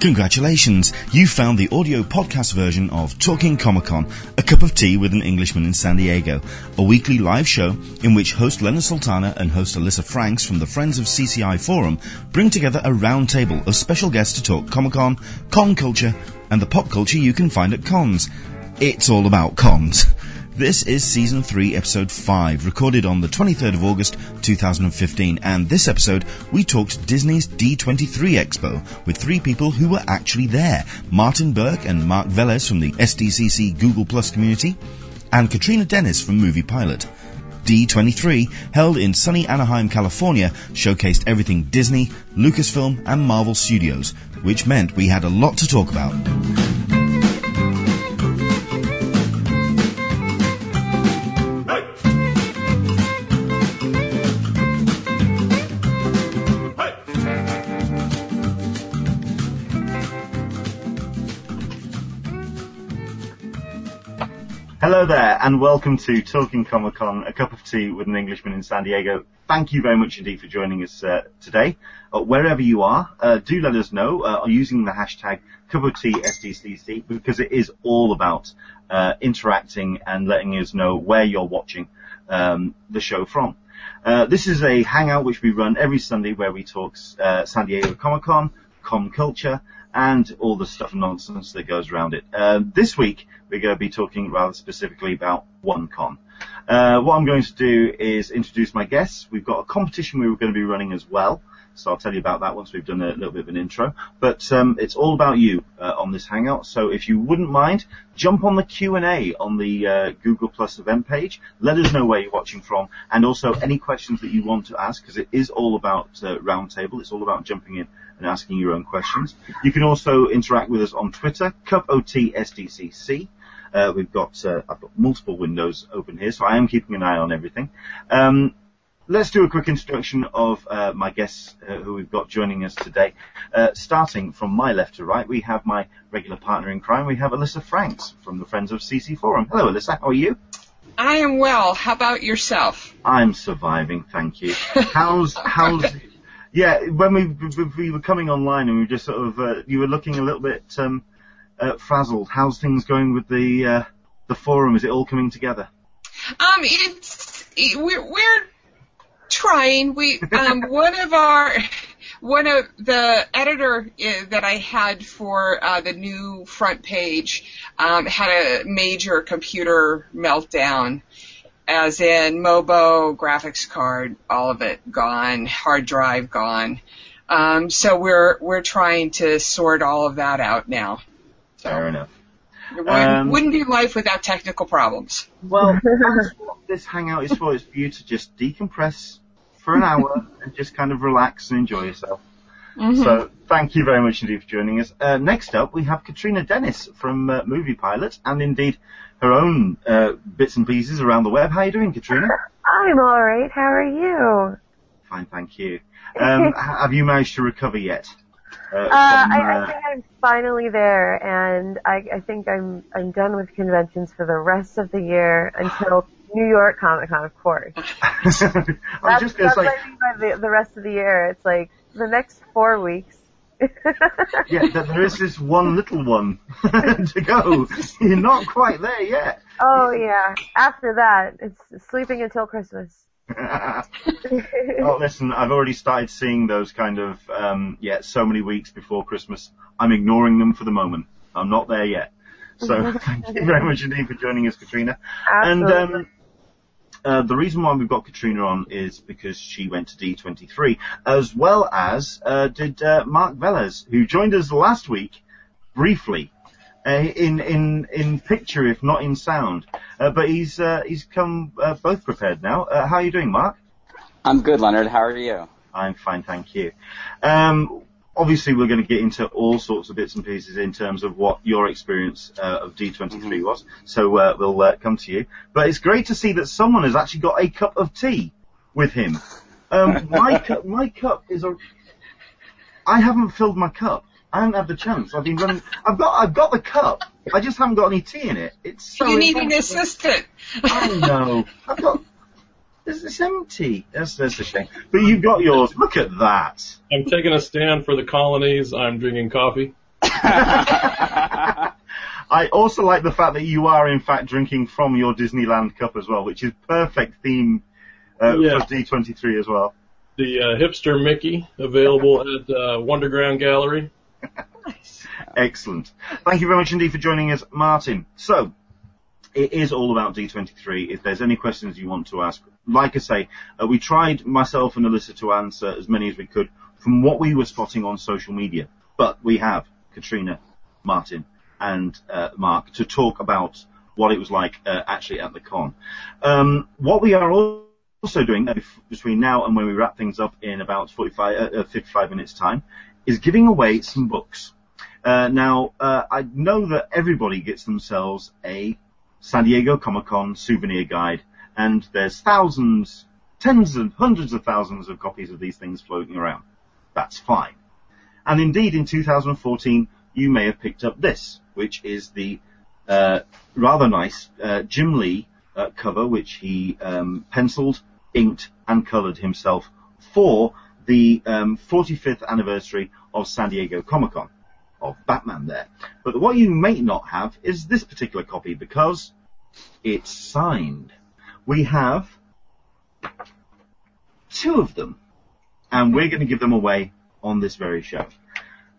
Congratulations! You found the audio podcast version of Talking Comic Con, a cup of tea with an Englishman in San Diego, a weekly live show in which host Leonard Sultana and host Alyssa Franks from the Friends of CCI Forum bring together a roundtable of special guests to talk Comic Con, con culture, and the pop culture you can find at cons. It's all about cons. This is season 3, episode 5, recorded on the 23rd of August 2015, and this episode we talked Disney's D23 Expo with three people who were actually there Martin Burke and Mark Velez from the SDCC Google Plus community, and Katrina Dennis from Movie Pilot. D23, held in sunny Anaheim, California, showcased everything Disney, Lucasfilm, and Marvel Studios, which meant we had a lot to talk about. Hello there, and welcome to Talking Comic Con, a cup of tea with an Englishman in San Diego. Thank you very much indeed for joining us uh, today. Uh, wherever you are, uh, do let us know uh, using the hashtag cup of tea SDCC because it is all about uh, interacting and letting us know where you're watching um, the show from. Uh, this is a hangout which we run every Sunday where we talk San Diego Comic Con, com culture, and all the stuff and nonsense that goes around it. This week, we're going to be talking rather specifically about OneCon. Uh, what I'm going to do is introduce my guests. We've got a competition we were going to be running as well. So I'll tell you about that once we've done a little bit of an intro. But um, it's all about you uh, on this Hangout. So if you wouldn't mind, jump on the Q&A on the uh, Google Plus event page. Let us know where you're watching from, and also any questions that you want to ask, because it is all about uh, Roundtable. It's all about jumping in and asking your own questions. You can also interact with us on Twitter, CupOTSDCC. Uh, we've got uh, I've got multiple windows open here, so I am keeping an eye on everything. Um, let's do a quick introduction of uh, my guests uh, who we've got joining us today. Uh, starting from my left to right, we have my regular partner in crime. We have Alyssa Franks from the Friends of CC Forum. Hello, Alyssa. How are you? I am well. How about yourself? I'm surviving, thank you. How's how's yeah, when we we were coming online and we were just sort of uh, you were looking a little bit um, uh, frazzled. How's things going with the uh, the forum? Is it all coming together? Um, it's it, we're we're trying. We um one of our one of the editor uh, that I had for uh, the new front page um, had a major computer meltdown as in Mobo, graphics card, all of it gone, hard drive gone. Um, so we're we're trying to sort all of that out now. So Fair enough. Wouldn't um, wouldn't be life without technical problems. Well, that's what this hangout is for. Is for you to just decompress for an hour and just kind of relax and enjoy yourself. Mm-hmm. So thank you very much indeed for joining us. Uh, next up, we have Katrina Dennis from uh, Movie Pilot, and indeed her own uh, bits and pieces around the web. How are you doing, Katrina? I'm all right. How are you? Fine, thank you. Um, have you managed to recover yet? Uh, uh, from, I, I, think I'm finally there, and I, I think I'm I'm done with conventions for the rest of the year until New York Comic Con, of course. Was just that's say. What I mean by the, the rest of the year. It's like the next four weeks yeah, there is this one little one to go. You're not quite there yet. Oh yeah. After that, it's sleeping until Christmas. oh, listen, I've already started seeing those kind of, um, yeah, so many weeks before Christmas. I'm ignoring them for the moment. I'm not there yet. So thank you very much indeed for joining us, Katrina. Absolutely. And um, uh, the reason why we've got Katrina on is because she went to D23, as well as uh, did uh, Mark Velez, who joined us last week briefly. Uh, in in in picture, if not in sound, uh, but he's he's come both prepared now. how are you doing, Mark? I'm good, Leonard. How are you? I'm fine, thank you. Um, obviously we're going to get into all sorts of bits and pieces in terms of what your experience uh, of D23 mm-hmm. was. So uh, we'll uh, come to you. But it's great to see that someone has actually got a cup of tea with him. Um, my cup, my cup is a. I haven't filled my cup. I haven't had the chance. I've been running. I've got. I've got the cup. I just haven't got any tea in it. It's so. You need an assistant. I know. I've got it's, it's empty. That's that's a shame. But you've got yours. Look at that. I'm taking a stand for the colonies. I'm drinking coffee. I also like the fact that you are in fact drinking from your Disneyland cup as well, which is perfect theme uh, Yeah. for D23 as well. The uh, hipster Mickey available at uh, Wonderground Gallery. Excellent. Thank you very much indeed for joining us, Martin. So, it is all about D23. If there's any questions you want to ask, like I say, uh, we tried myself and Alyssa to answer as many as we could from what we were spotting on social media. But we have Katrina, Martin, and uh, Mark to talk about what it was like uh, actually at the con. Um, what we are also doing uh, between now and when we wrap things up in about 45, uh, uh, 55 minutes time is giving away some books. Uh, now, uh, I know that everybody gets themselves a San Diego Comic Con souvenir guide, and there's thousands, tens and hundreds of thousands of copies of these things floating around. That's fine. And indeed, in 2014, you may have picked up this, which is the uh, rather nice uh, Jim Lee uh, cover, which he um, penciled, inked, and coloured himself for the um, 45th anniversary of San Diego Comic Con of Batman there. But what you may not have is this particular copy because it's signed. We have two of them, and we're going to give them away on this very show.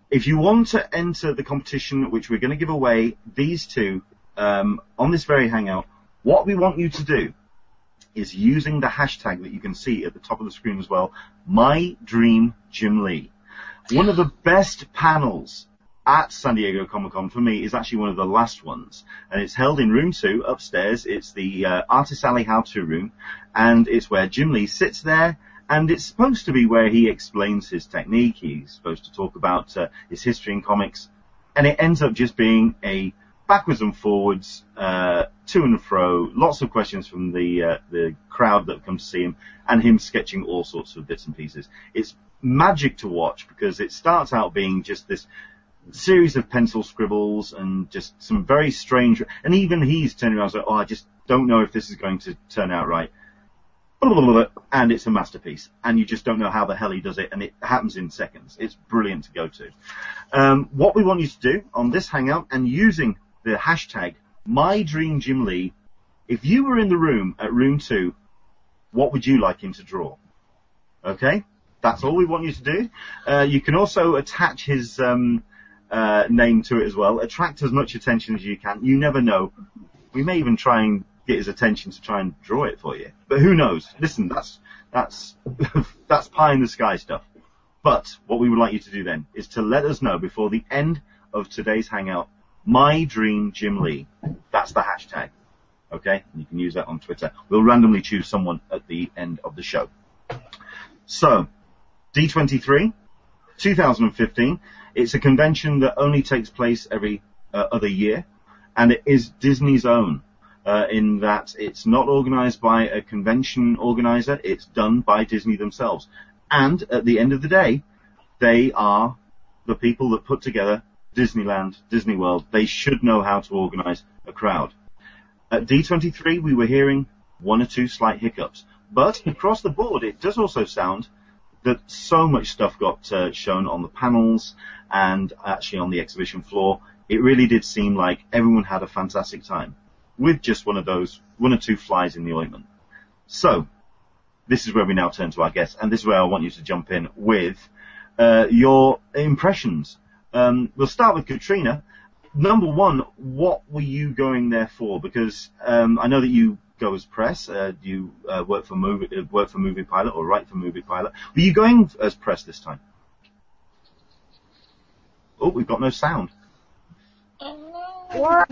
If you want to enter the competition, which we're going to give away these two um, on this very hangout, what we want you to do is using the hashtag that you can see at the top of the screen as well, My Dream Jim Lee. One of the best panels at San Diego Comic Con for me is actually one of the last ones, and it's held in room two upstairs. It's the uh, Artist Alley how-to room, and it's where Jim Lee sits there, and it's supposed to be where he explains his technique. He's supposed to talk about uh, his history in comics, and it ends up just being a backwards and forwards, uh, to and fro, lots of questions from the uh, the crowd that come to see him, and him sketching all sorts of bits and pieces. It's magic to watch because it starts out being just this series of pencil scribbles and just some very strange, and even he's turning around and saying, oh, I just don't know if this is going to turn out right. And it's a masterpiece, and you just don't know how the hell he does it, and it happens in seconds. It's brilliant to go to. Um, what we want you to do on this hangout, and using the hashtag MyDreamJimLee, if you were in the room at room two, what would you like him to draw? Okay, that's all we want you to do. Uh, you can also attach his um, uh, name to it as well. Attract as much attention as you can. You never know. We may even try and get his attention to try and draw it for you. But who knows? Listen, that's that's that's pie in the sky stuff. But what we would like you to do then is to let us know before the end of today's hangout. My dream Jim Lee. That's the hashtag. Okay, you can use that on Twitter. We'll randomly choose someone at the end of the show. So, D23, 2015. It's a convention that only takes place every uh, other year, and it is Disney's own. Uh, in that it's not organized by a convention organizer, it's done by Disney themselves. And at the end of the day, they are the people that put together Disneyland, Disney World. They should know how to organize a crowd. At D23, we were hearing one or two slight hiccups, but across the board, it does also sound that so much stuff got uh, shown on the panels and actually on the exhibition floor. It really did seem like everyone had a fantastic time with just one of those, one or two flies in the ointment. So, this is where we now turn to our guests, and this is where I want you to jump in with uh, your impressions. Um, we'll start with Katrina. Number one, what were you going there for? Because um, I know that you go as press. Uh, you uh, work for movie uh, work for Movie Pilot or write for Movie Pilot. Were you going as press this time? Oh, we've got no sound. What?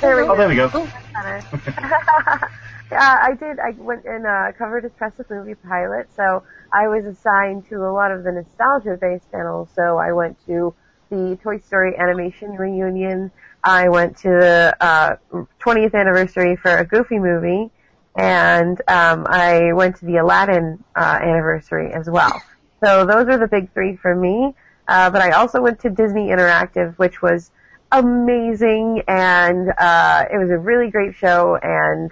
There we Oh, go. there we go. Better. yeah, I did. I went and uh, covered press with movie pilot, so I was assigned to a lot of the nostalgia-based panels. So I went to the Toy Story animation reunion. I went to the uh, 20th anniversary for a Goofy movie, and um, I went to the Aladdin uh, anniversary as well. So those are the big three for me. Uh, but I also went to Disney Interactive, which was amazing, and uh, it was a really great show. And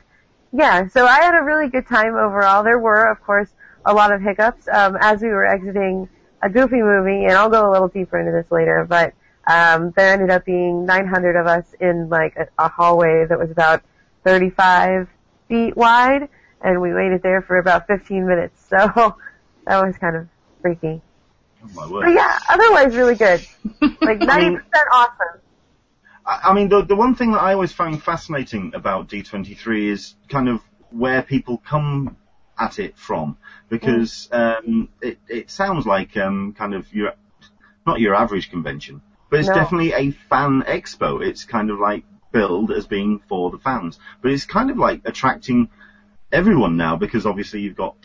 yeah, so I had a really good time overall. There were, of course, a lot of hiccups um, as we were exiting a goofy movie, and I'll go a little deeper into this later, but um, there ended up being 900 of us in like a, a hallway that was about 35 feet wide, and we waited there for about 15 minutes. So that was kind of freaky. Oh my word. But yeah, otherwise really good. Like 90% awesome. I I mean, the the one thing that I always found fascinating about D23 is kind of where people come at it from, because um, it it sounds like um, kind of your not your average convention, but it's No. definitely a fan expo. It's kind of like billed as being for the fans, but it's kind of like attracting everyone now because obviously you've got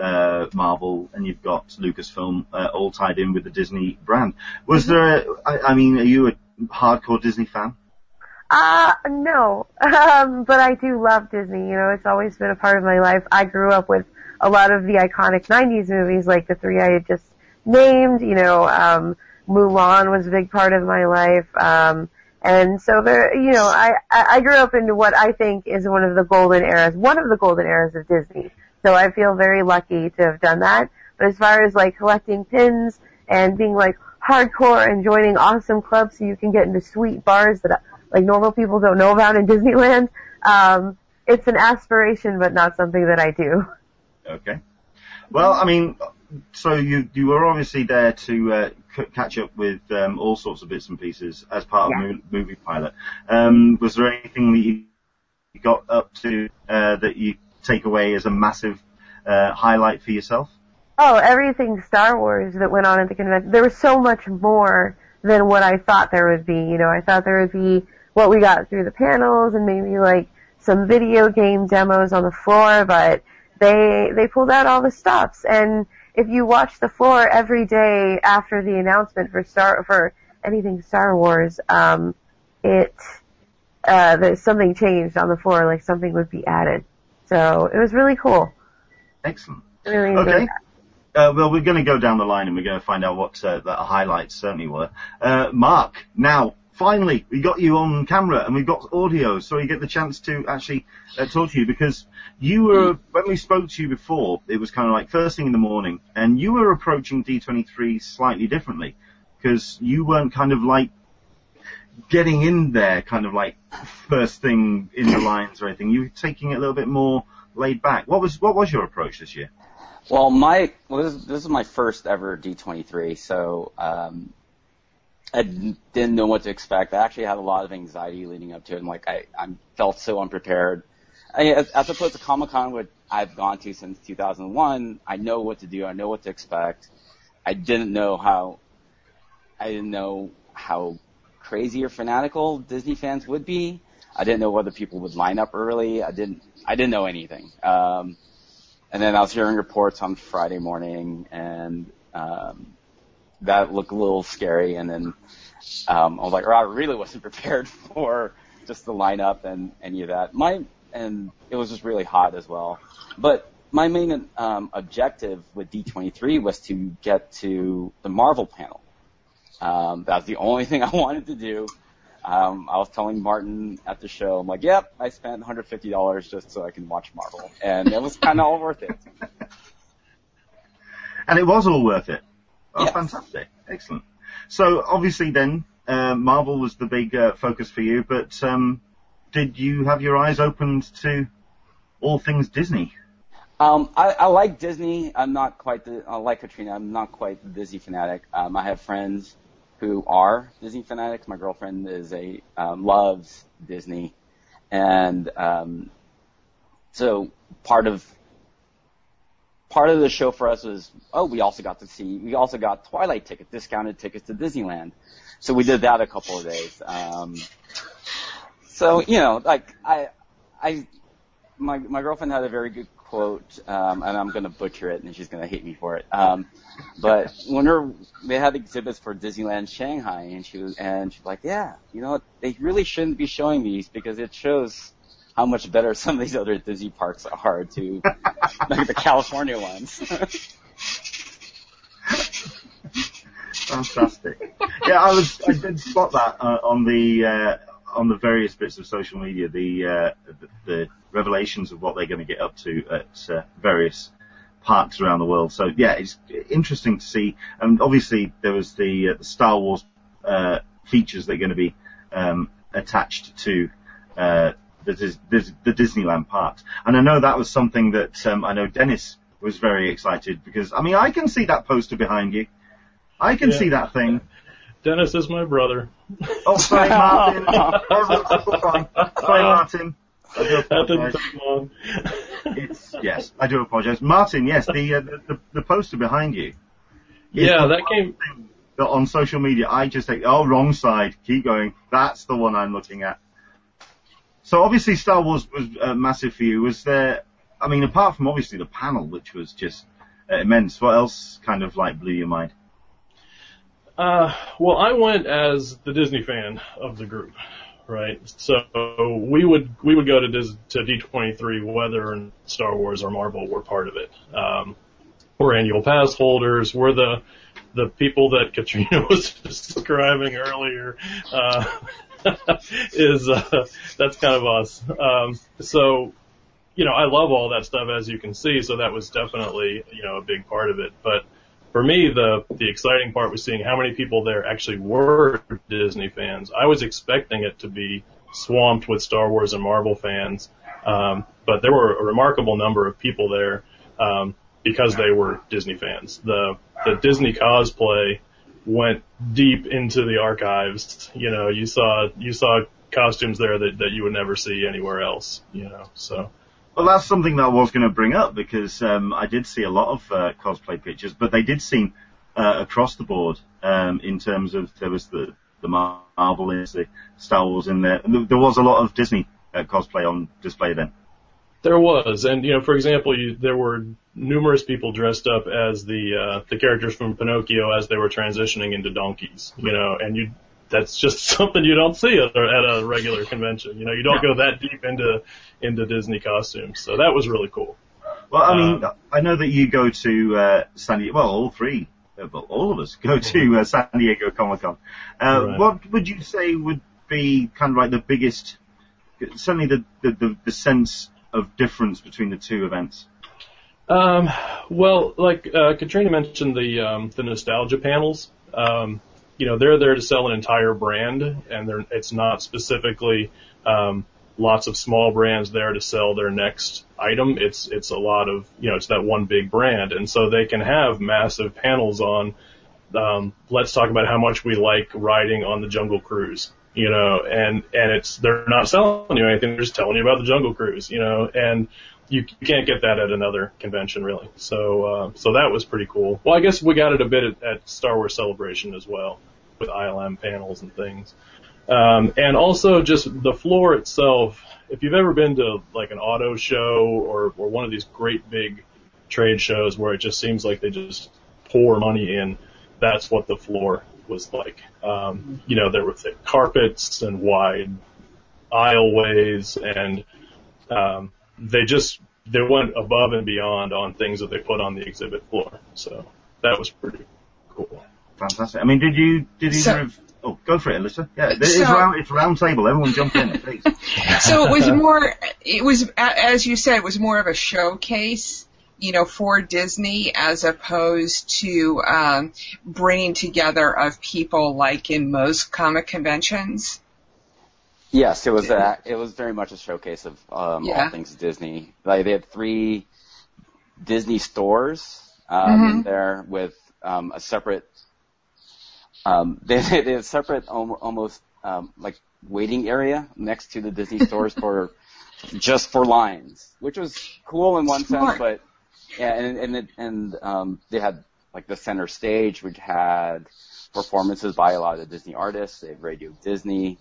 uh, Marvel and you've got Lucasfilm uh, all tied in with the Disney brand. Was there? A, I, I mean, are you a hardcore Disney fan? Uh, no. Um, but I do love Disney. You know, it's always been a part of my life. I grew up with a lot of the iconic 90s movies, like the three I had just named. You know, um, Mulan was a big part of my life. Um, and so there, you know, I, I I grew up into what I think is one of the golden eras, one of the golden eras of Disney. So I feel very lucky to have done that. But as far as like collecting pins and being like hardcore and joining awesome clubs so you can get into sweet bars that like normal people don't know about in Disneyland, um, it's an aspiration but not something that I do. Okay. Well, I mean, so you you were obviously there to uh, c- catch up with um, all sorts of bits and pieces as part of Yeah. mo- movie pilot. Um, was there anything that you got up to uh, that you take away as a massive uh, highlight for yourself? Oh, everything Star Wars that went on at the convention. There was so much more than what I thought there would be. You know, I thought there would be what we got through the panels and maybe like some video game demos on the floor, but they they pulled out all the stops. And if you watch the floor every day after the announcement for Star for anything Star Wars, um, it uh, there's something changed on the floor, like something would be added. So it was really cool. Excellent. Really Okay. that. Uh, well, we're going to go down the line and we're going to find out what uh, the highlights certainly were. Uh, Mark, now finally we got you on camera and we've got audio, so we get the chance to actually uh, talk to you because you were when we spoke to you before, it was kind of like first thing in the morning, and you were approaching D23 slightly differently because you weren't kind of like getting in there, kind of like first thing in the lines or anything. You were taking it a little bit more laid back. What was what was your approach this year? Well, my well, this, this is my first ever D23, so um, I didn't know what to expect. I actually had a lot of anxiety leading up to it, and like I, I felt so unprepared. I, as, as opposed to Comic Con, which I've gone to since 2001, I know what to do. I know what to expect. I didn't know how. I didn't know how crazy or fanatical Disney fans would be. I didn't know whether people would line up early. I didn't. I didn't know anything. Um, and then I was hearing reports on Friday morning, and um, that looked a little scary. And then um, I was like, oh, I really wasn't prepared for just the lineup and any of that. My and it was just really hot as well. But my main um, objective with D23 was to get to the Marvel panel. Um, that was the only thing I wanted to do. Um, I was telling Martin at the show, I'm like, yep, I spent $150 just so I can watch Marvel. And it was kind of all worth it. And it was all worth it. Oh, Yes. fantastic. Excellent. So obviously then, uh, Marvel was the big uh, focus for you, but um, did you have your eyes opened to all things Disney? Um, I, I like Disney. I'm not quite the, I like Katrina. I'm not quite the Disney fanatic. Um, I have friends who are Disney fanatics. My girlfriend is a, um, loves Disney. And, um, so part of, part of the show for us was, oh, we also got to see, we also got Twilight tickets, discounted tickets to Disneyland. So we did that a couple of days. Um, so, you know, like, I, I, my my girlfriend had a very good quote, um, and I'm going to butcher it, and she's going to hate me for it. Um, but when her, they had exhibits for Disneyland Shanghai, and she was, and she's like, yeah, you know, they really shouldn't be showing these because it shows how much better some of these other Disney parks are to like the California ones. Fantastic. yeah, I was. I did spot that uh, on the uh, on the various bits of social media. The uh, the, the revelations of what they're going to get up to at uh, various parks around the world. So yeah, it's interesting to see. And obviously there was the, uh, the Star Wars uh, features that are going to be um, attached to uh, the, Dis- the Disneyland parks. And I know that was something that um, I know Dennis was very excited because I mean I can see that poster behind you. I can Yeah. see that thing. Dennis is my brother. Oh, sorry, Martin. sorry, Martin. I do apologize. It's, yes, I do apologize. Martin, yes, the, uh, the, the, the poster behind you. yeah, that came. that on social media, I just think, oh, wrong side, keep going. That's the one I'm looking at. So obviously Star Wars was uh, massive for you. Was there, I mean, apart from obviously the panel, which was just uh, immense, what else kind of like blew your mind? Uh, well, I went as the Disney fan of the group, right? So we would we would go to Dis- to D23 whether Star Wars or Marvel were part of it. Um, we're annual pass holders. We're the the people that Katrina was describing earlier. Uh, is uh, that's kind of us. Um, so you know, I love all that stuff as you can see. So that was definitely you know a big part of it, but for me, the the exciting part was seeing how many people there actually were Disney fans. I was expecting it to be swamped with Star Wars and Marvel fans, um, but there were a remarkable number of people there um, because they were Disney fans. The the Disney cosplay went deep into the archives. You know, you saw you saw costumes there that that you would never see anywhere else. You know, so. Well, that's something that I was going to bring up because um, I did see a lot of uh, cosplay pictures, but they did seem uh, across the board um, in terms of there was the the Marvel, the Star Wars in there. There- was a lot of Disney uh, cosplay on display then. There was, and you know, for example, you, there were numerous people dressed up as the uh, the characters from Pinocchio as they were transitioning into donkeys. You know, and you that's just something you don't see at, at a regular convention. You know, you don't go that deep into into Disney costumes, so that was really cool. Well, I mean, Um, I know that you go to uh, San Diego. Well, all three, uh, well, all of us go to uh, San Diego Comic Con. Uh, Right. What would you say would be kind of like the biggest, certainly the the, the, the sense of difference between the two events? Um, well, like uh, Katrina mentioned the um, the nostalgia panels. Um, you know, they're there to sell an entire brand, and they're it's not specifically um, lots of small brands there to sell their next item. It's it's a lot of you know it's that one big brand, and so they can have massive panels on. Um, let's talk about how much we like riding on the Jungle Cruise. You know, and and it's they're not selling you anything; they're just telling you about the Jungle Cruise. You know, and you, can't get that at another convention really. So uh, so that was pretty cool. Well, I guess we got it a bit at, at Star Wars Celebration as well with ILM panels and things. Um, and also just the floor itself. If you've ever been to like an auto show or or one of these great big trade shows where it just seems like they just pour money in, that's what the floor was like. Um, you know, there were thick carpets and wide aisleways and um, they just they went above and beyond on things that they put on the exhibit floor. So that was pretty cool. Fantastic. I mean, did you did So- of oh go for it, Alyssa? Yeah, it's So- round it's round table. Everyone jump in, please. so it was more it was as you said it was more of a showcase you know for disney as opposed to um bringing together of people like in most comic conventions Yes, it was a, it was very much a showcase of um, Yeah. all things Disney. Like they had three Disney stores um, Mm-hmm. in there with um, a separate. Um, they, they had a separate almost um, like waiting area next to the Disney stores for just for lines, which was cool in one Smart. sense, but yeah, and and it, and um, they had like the center stage, which had performances by a lot of the Disney artists. They had Radio Disney.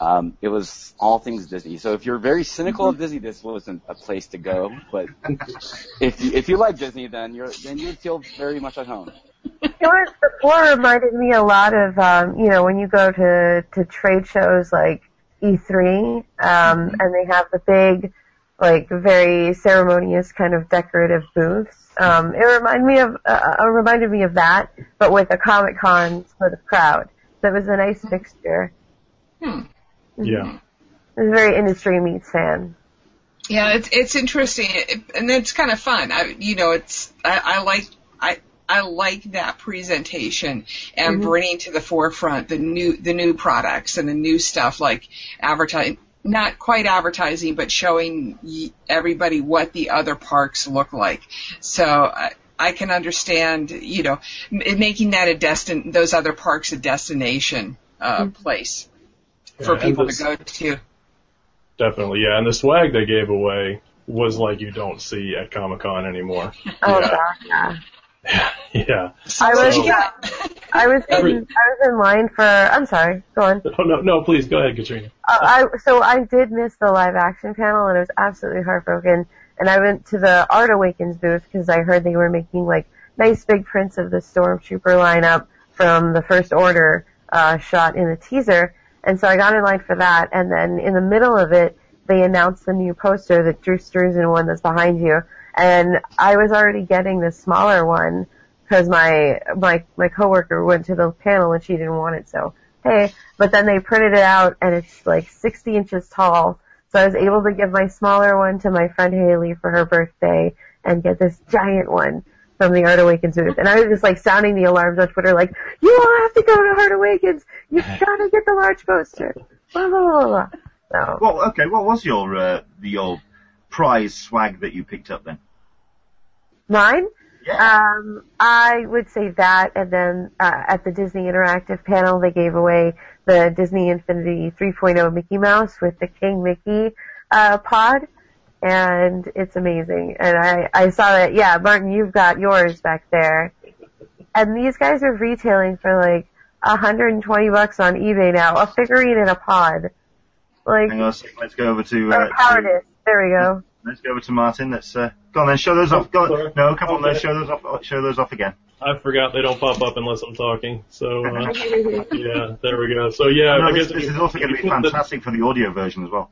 Um, it was all things Disney. So if you're very cynical of Disney, this wasn't a place to go. But if you, if you like Disney, then you're then you would feel very much at home. You know what? The floor reminded me a lot of, um, you know, when you go to, to trade shows like E3, um, and they have the big, like, very ceremonious kind of decorative booths. Um, it reminded me of, uh, uh, reminded me of that, but with a Comic Con sort of crowd. So it was a nice mixture. Yeah. It was very industry meets fan. Yeah, it's it's interesting, it, and it's kind of fun. I, you know, it's I, I like I I like that presentation and Mhm. bringing to the forefront the new the new products and the new stuff like advertising. Not quite advertising, but showing y- everybody what the other parks look like. So I, I can understand, you know, m- making that a destin those other parks a destination uh, place for Yeah, people this- to go to. Definitely, yeah. And the swag they gave away was like you don't see at Comic Con anymore. Oh yeah. god, yeah. yeah. I was- you got? I was in, Every- I was in line for. I'm sorry. Go on. Oh, no, no, please go ahead, Katrina. Uh, I so I did miss the live action panel and I was absolutely heartbroken. And I went to the Art Awakens booth because I heard they were making like nice big prints of the Stormtrooper lineup from the First Order uh, shot in the teaser. And so I got in line for that. And then in the middle of it, they announced the new poster, that Drew Struzan one that's behind you. And I was already getting the smaller one because my my my coworker went to the panel and she didn't want it. So hey, but then they printed it out and it's like 60 inches tall. So I was able to give my smaller one to my friend Haley for her birthday and get this giant one from the Art Awakens booth. And I was just like sounding the alarms on Twitter like, you all have to go to Art Awakens. You've got to get the large poster. Blah, blah, blah, blah. So, Well, okay. What was your uh, your prize swag that you picked up then? mine? Yeah. Um, I would say that, and then uh, at the Disney Interactive panel, they gave away the Disney Infinity 3.0 Mickey Mouse with the King Mickey uh, pod, and it's amazing. And I I saw that. Yeah, Martin, you've got yours back there, and these guys are retailing for like 120 bucks on eBay now. A figurine in a pod, like Hang on a second. Let's go over to. Uh, to. There we go. let's go over to Martin. Let's uh, go on then. Show those off. Go Sorry. on. No, come on. Let's show those off. Show those off again. I forgot they don't pop up unless I'm talking. So uh, yeah, there we go. So yeah, No, I this, guess this is also going to be fantastic for the audio version as well.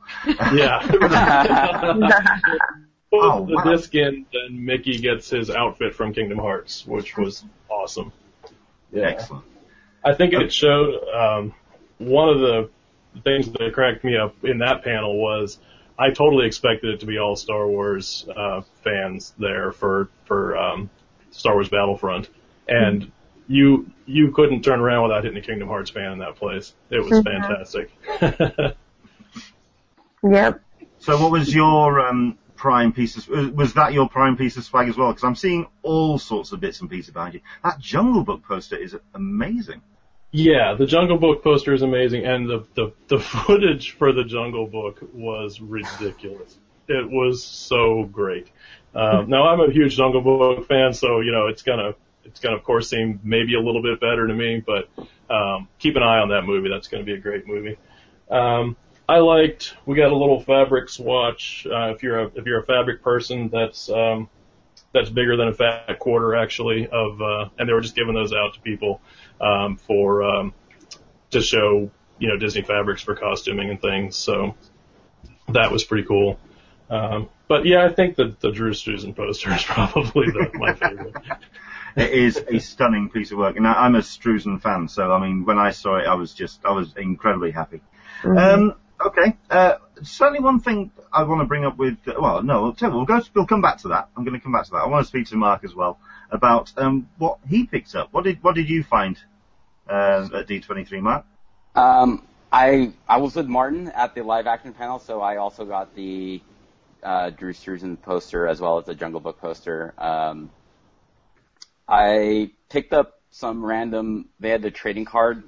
yeah. Put Oh, the wow. disc in, then Mickey gets his outfit from Kingdom Hearts, which was awesome. Yeah. Excellent. I think it showed um, one of the things that cracked me up in that panel was I totally expected it to be all Star Wars uh, fans there for for um, Star Wars Battlefront, and you you couldn't turn around without hitting a Kingdom Hearts fan in that place. It was Mhm. fantastic. Yep. So, what was your um, prime piece of? was- Was that your prime piece of swag as well? Because I'm seeing all sorts of bits and pieces behind you. That Jungle Book poster is amazing. Yeah, the Jungle Book poster is amazing, and the, the, the footage for the Jungle Book was ridiculous. It was so great. Um, now I'm a huge Jungle Book fan, so you know it's gonna it's gonna of course seem maybe a little bit better to me, but um, keep an eye on that movie. That's gonna be a great movie. Um, I liked. We got a little fabric swatch. Uh, if you're a if you're a fabric person, that's um, that's bigger than a fat quarter actually of, uh, and they were just giving those out to people um, for um, to show you know Disney fabrics for costuming and things. So that was pretty cool. Um, but yeah, I think the the Drew Struzan poster is probably the, my favorite. It is a stunning piece of work, and I- I'm a Struzan fan, so I mean, when I saw it, I was just, I was incredibly happy. Um, okay, uh, certainly one thing I want to bring up with, well, no, we'll, we'll go, we'll come back to that. I'm going to come back to that. I want to speak to Mark as well about um, what he picked up. What did, what did you find uh, at D23, Mark? Um, I I was with Martin at the live action panel, so I also got the uh, Drew Struzan poster as well as the Jungle Book poster. Um, I picked up some random. They had the trading card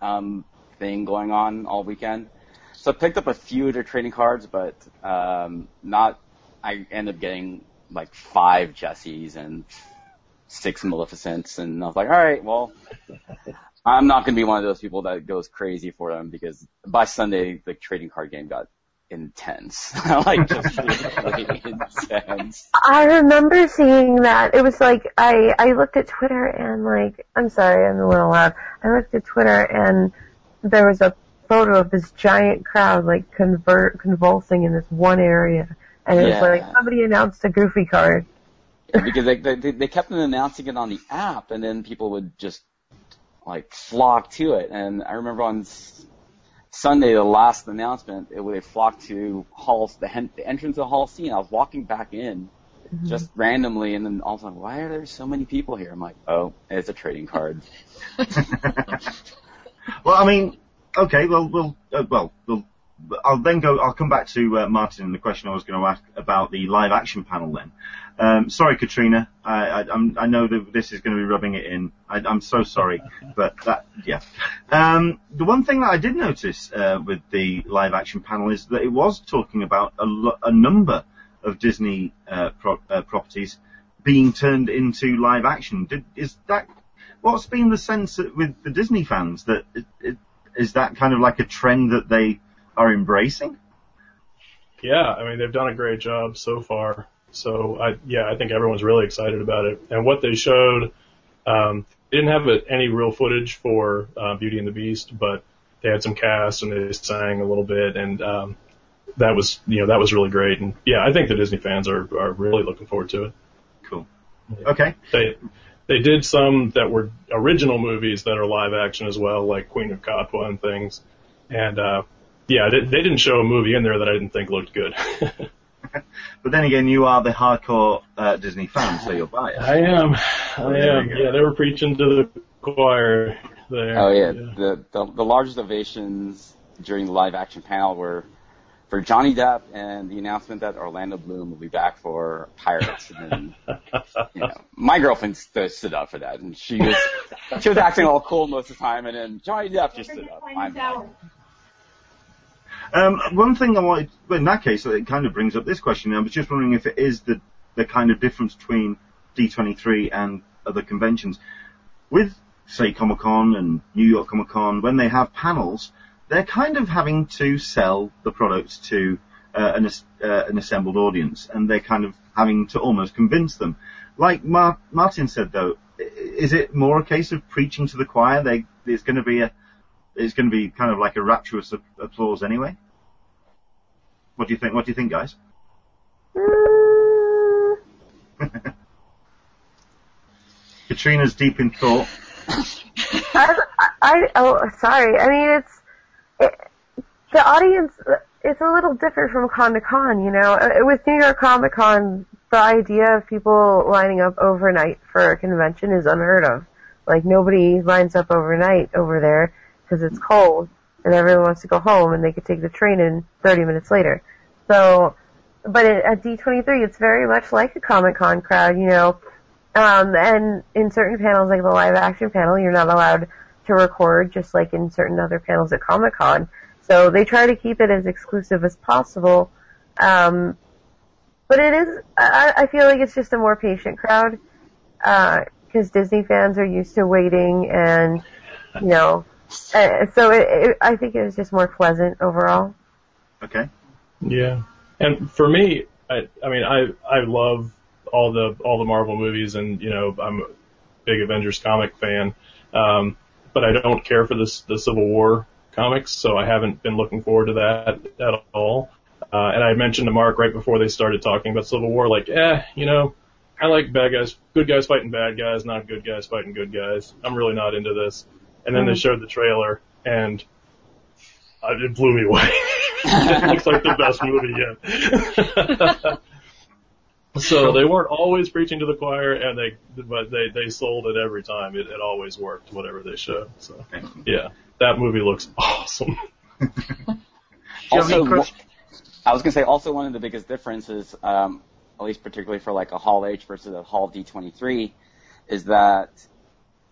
um, thing going on all weekend, so I picked up a few of their trading cards, but um, not. I ended up getting like five Jessies and six Maleficents, and I was like, all right, well. I'm not going to be one of those people that goes crazy for them because by Sunday the trading card game got intense, like just really intense. I remember seeing that. It was like I I looked at Twitter and like I'm sorry, I'm a little loud. I looked at Twitter and there was a photo of this giant crowd like convert convulsing in this one area, and it Yeah. was like somebody announced a Goofy card. Because they, they they kept announcing it on the app, and then people would just like flock to it. And I remember on s- Sunday, the last announcement, it, they flocked to Hall, the, hen, the entrance of Hall C, and I was walking back in Mm-hmm. just randomly, and then all of a sudden, why are there so many people here? I'm like, oh, it's a trading card. well, I mean, okay, well, we'll, uh, well, we'll, I'll then go, I'll come back to uh, Martin and the question I was going to ask about the live action panel then. Um, sorry, Katrina, I, I, I know that this is going to be rubbing it in. I, I'm so sorry, but that, yeah. Um, the one thing that I did notice uh, with the live action panel is that it was talking about a, lo- a number of Disney uh, pro- uh, properties being turned into live action. Did, is that what's been the sense with the Disney fans that it, it, is that kind of like a trend that they are embracing? Yeah, I mean they've done a great job so far. So I yeah, I think everyone's really excited about it. And what they showed, um, they didn't have a, any real footage for uh, Beauty and the Beast, but they had some cast and they sang a little bit, and um, that was you know that was really great. And yeah, I think the Disney fans are are really looking forward to it. Cool. Okay. They they did some that were original movies that are live action as well, like Queen of Katwe and things. And uh, yeah, they, they didn't show a movie in there that I didn't think looked good. But then again, you are the hardcore uh, Disney fan, so you're biased. I am. I there am. Yeah, they were preaching to the choir there. Oh yeah, The, the the largest ovations during the live action panel were for Johnny Depp and the announcement that Orlando Bloom will be back for Pirates. And then, you know, my girlfriend st- stood up for that, and she was she was acting all cool most of the time, and then Johnny Depp just stood up. I'm like, Um, one thing I wanted, well, in that case, it kind of brings up this question. I was just wondering if it is the the kind of difference between D23 and other conventions. With, say, Comic Con and New York Comic Con, when they have panels, they're kind of having to sell the products to uh, an, uh, an assembled audience, and they're kind of having to almost convince them. Like Mar- Martin said, though, is it more a case of preaching to the choir? They, there's going to be a it's going to be kind of like a rapturous applause anyway. What do you think? What do you think, guys? Katrina's deep in thought. I, I, oh, sorry. I mean, it's, it, the audience, it's a little different from con to con, you know. Uh, With New York Comic Con, the idea of people lining up overnight for a convention is unheard of. Like, nobody lines up overnight over there because it's cold and everyone wants to go home and they could take the train in 30 minutes later. So, but at at D23, it's very much like a Comic Con crowd, you know. Um, and in certain panels, like the live action panel, you're not allowed to record, just like in certain other panels at Comic Con. So they try to keep it as exclusive as possible. Um, but it is, I, I feel like it's just a more patient crowd, because Disney fans are used to waiting and, you know, uh, so it, it, I think it was just more pleasant overall. Okay. Yeah, and for me, I, I mean, I I love all the all the Marvel movies, and you know, I'm a big Avengers comic fan, um, but I don't care for this the Civil War comics, so I haven't been looking forward to that at all. Uh, and I mentioned to Mark right before they started talking about Civil War, like, eh, you know, I like bad guys, good guys fighting bad guys, not good guys fighting good guys. I'm really not into this. And then they showed the trailer, and uh, it blew me away. it looks like the best movie yet. so they weren't always preaching to the choir, and they but they they sold it every time. It, it always worked, whatever they showed. So yeah, that movie looks awesome. Do you have Also. I was gonna say also one of the biggest differences, um, at least particularly for like a Hall H versus a Hall D23, is that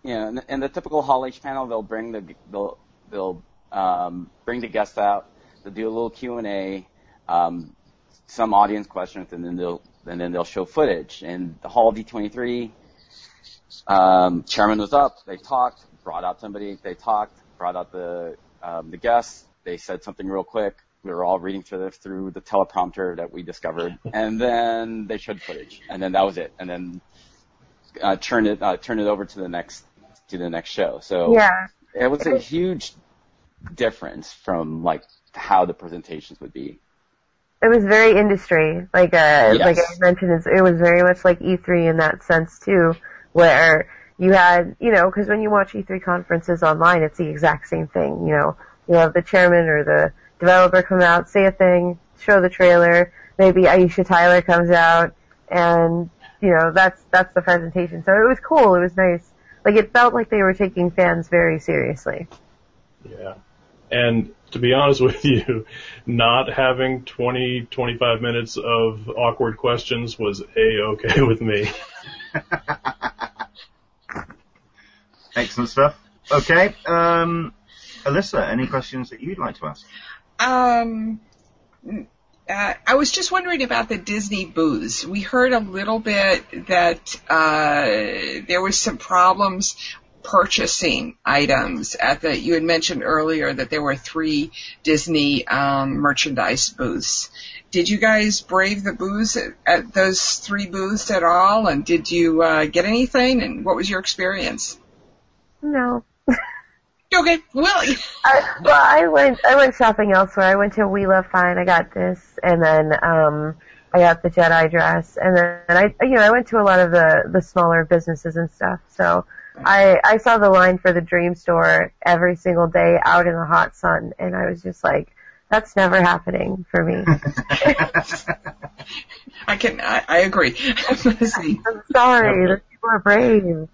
you know in, in the typical Hall H panel they'll bring the they'll they'll um, bring the guests out, they'll do a little Q and A, um, some audience questions, and then they'll and then they'll show footage. And the Hall D23 um, chairman was up, they talked, brought out somebody, they talked, brought out the um, the guests, they said something real quick. We were all reading through the, through the teleprompter that we discovered, and then they showed footage, and then that was it, and then uh, turn it uh, turn it over to the next to the next show. So Yeah. it was a huge difference from like how the presentations would be. it was very industry. Like uh, Yes. like I mentioned, it was very much like E3 in that sense too, where you had, you know, because when you watch E3 conferences online, it's the exact same thing. You know, you have the chairman or the developer come out, say a thing, show the trailer, maybe Aisha Tyler comes out, and you know that's that's the presentation. So it was cool. It was nice. Like it felt like they were taking fans very seriously. Yeah. And to be honest with you, not having 20, 25 minutes of awkward questions was a-okay with me. Excellent stuff. Okay. Um, Alyssa, any questions that you'd like to ask? Um, uh, I was just wondering about the Disney booths. We heard a little bit that uh, there was some problems purchasing items at the. You had mentioned earlier that there were three Disney um, merchandise booths. Did you guys brave the booths at, at those three booths at all? And did you uh, get anything? And what was your experience? No. Okay, well, I, well, I went I went shopping elsewhere. I went to We Love Fine. I got this, and then um I got the Jedi dress, and then I you know I went to a lot of the the smaller businesses and stuff. So I I saw the line for the Dream Store every single day out in the hot sun, and I was just like, that's never happening for me. I can I, I agree. I'm sorry, those people are brave.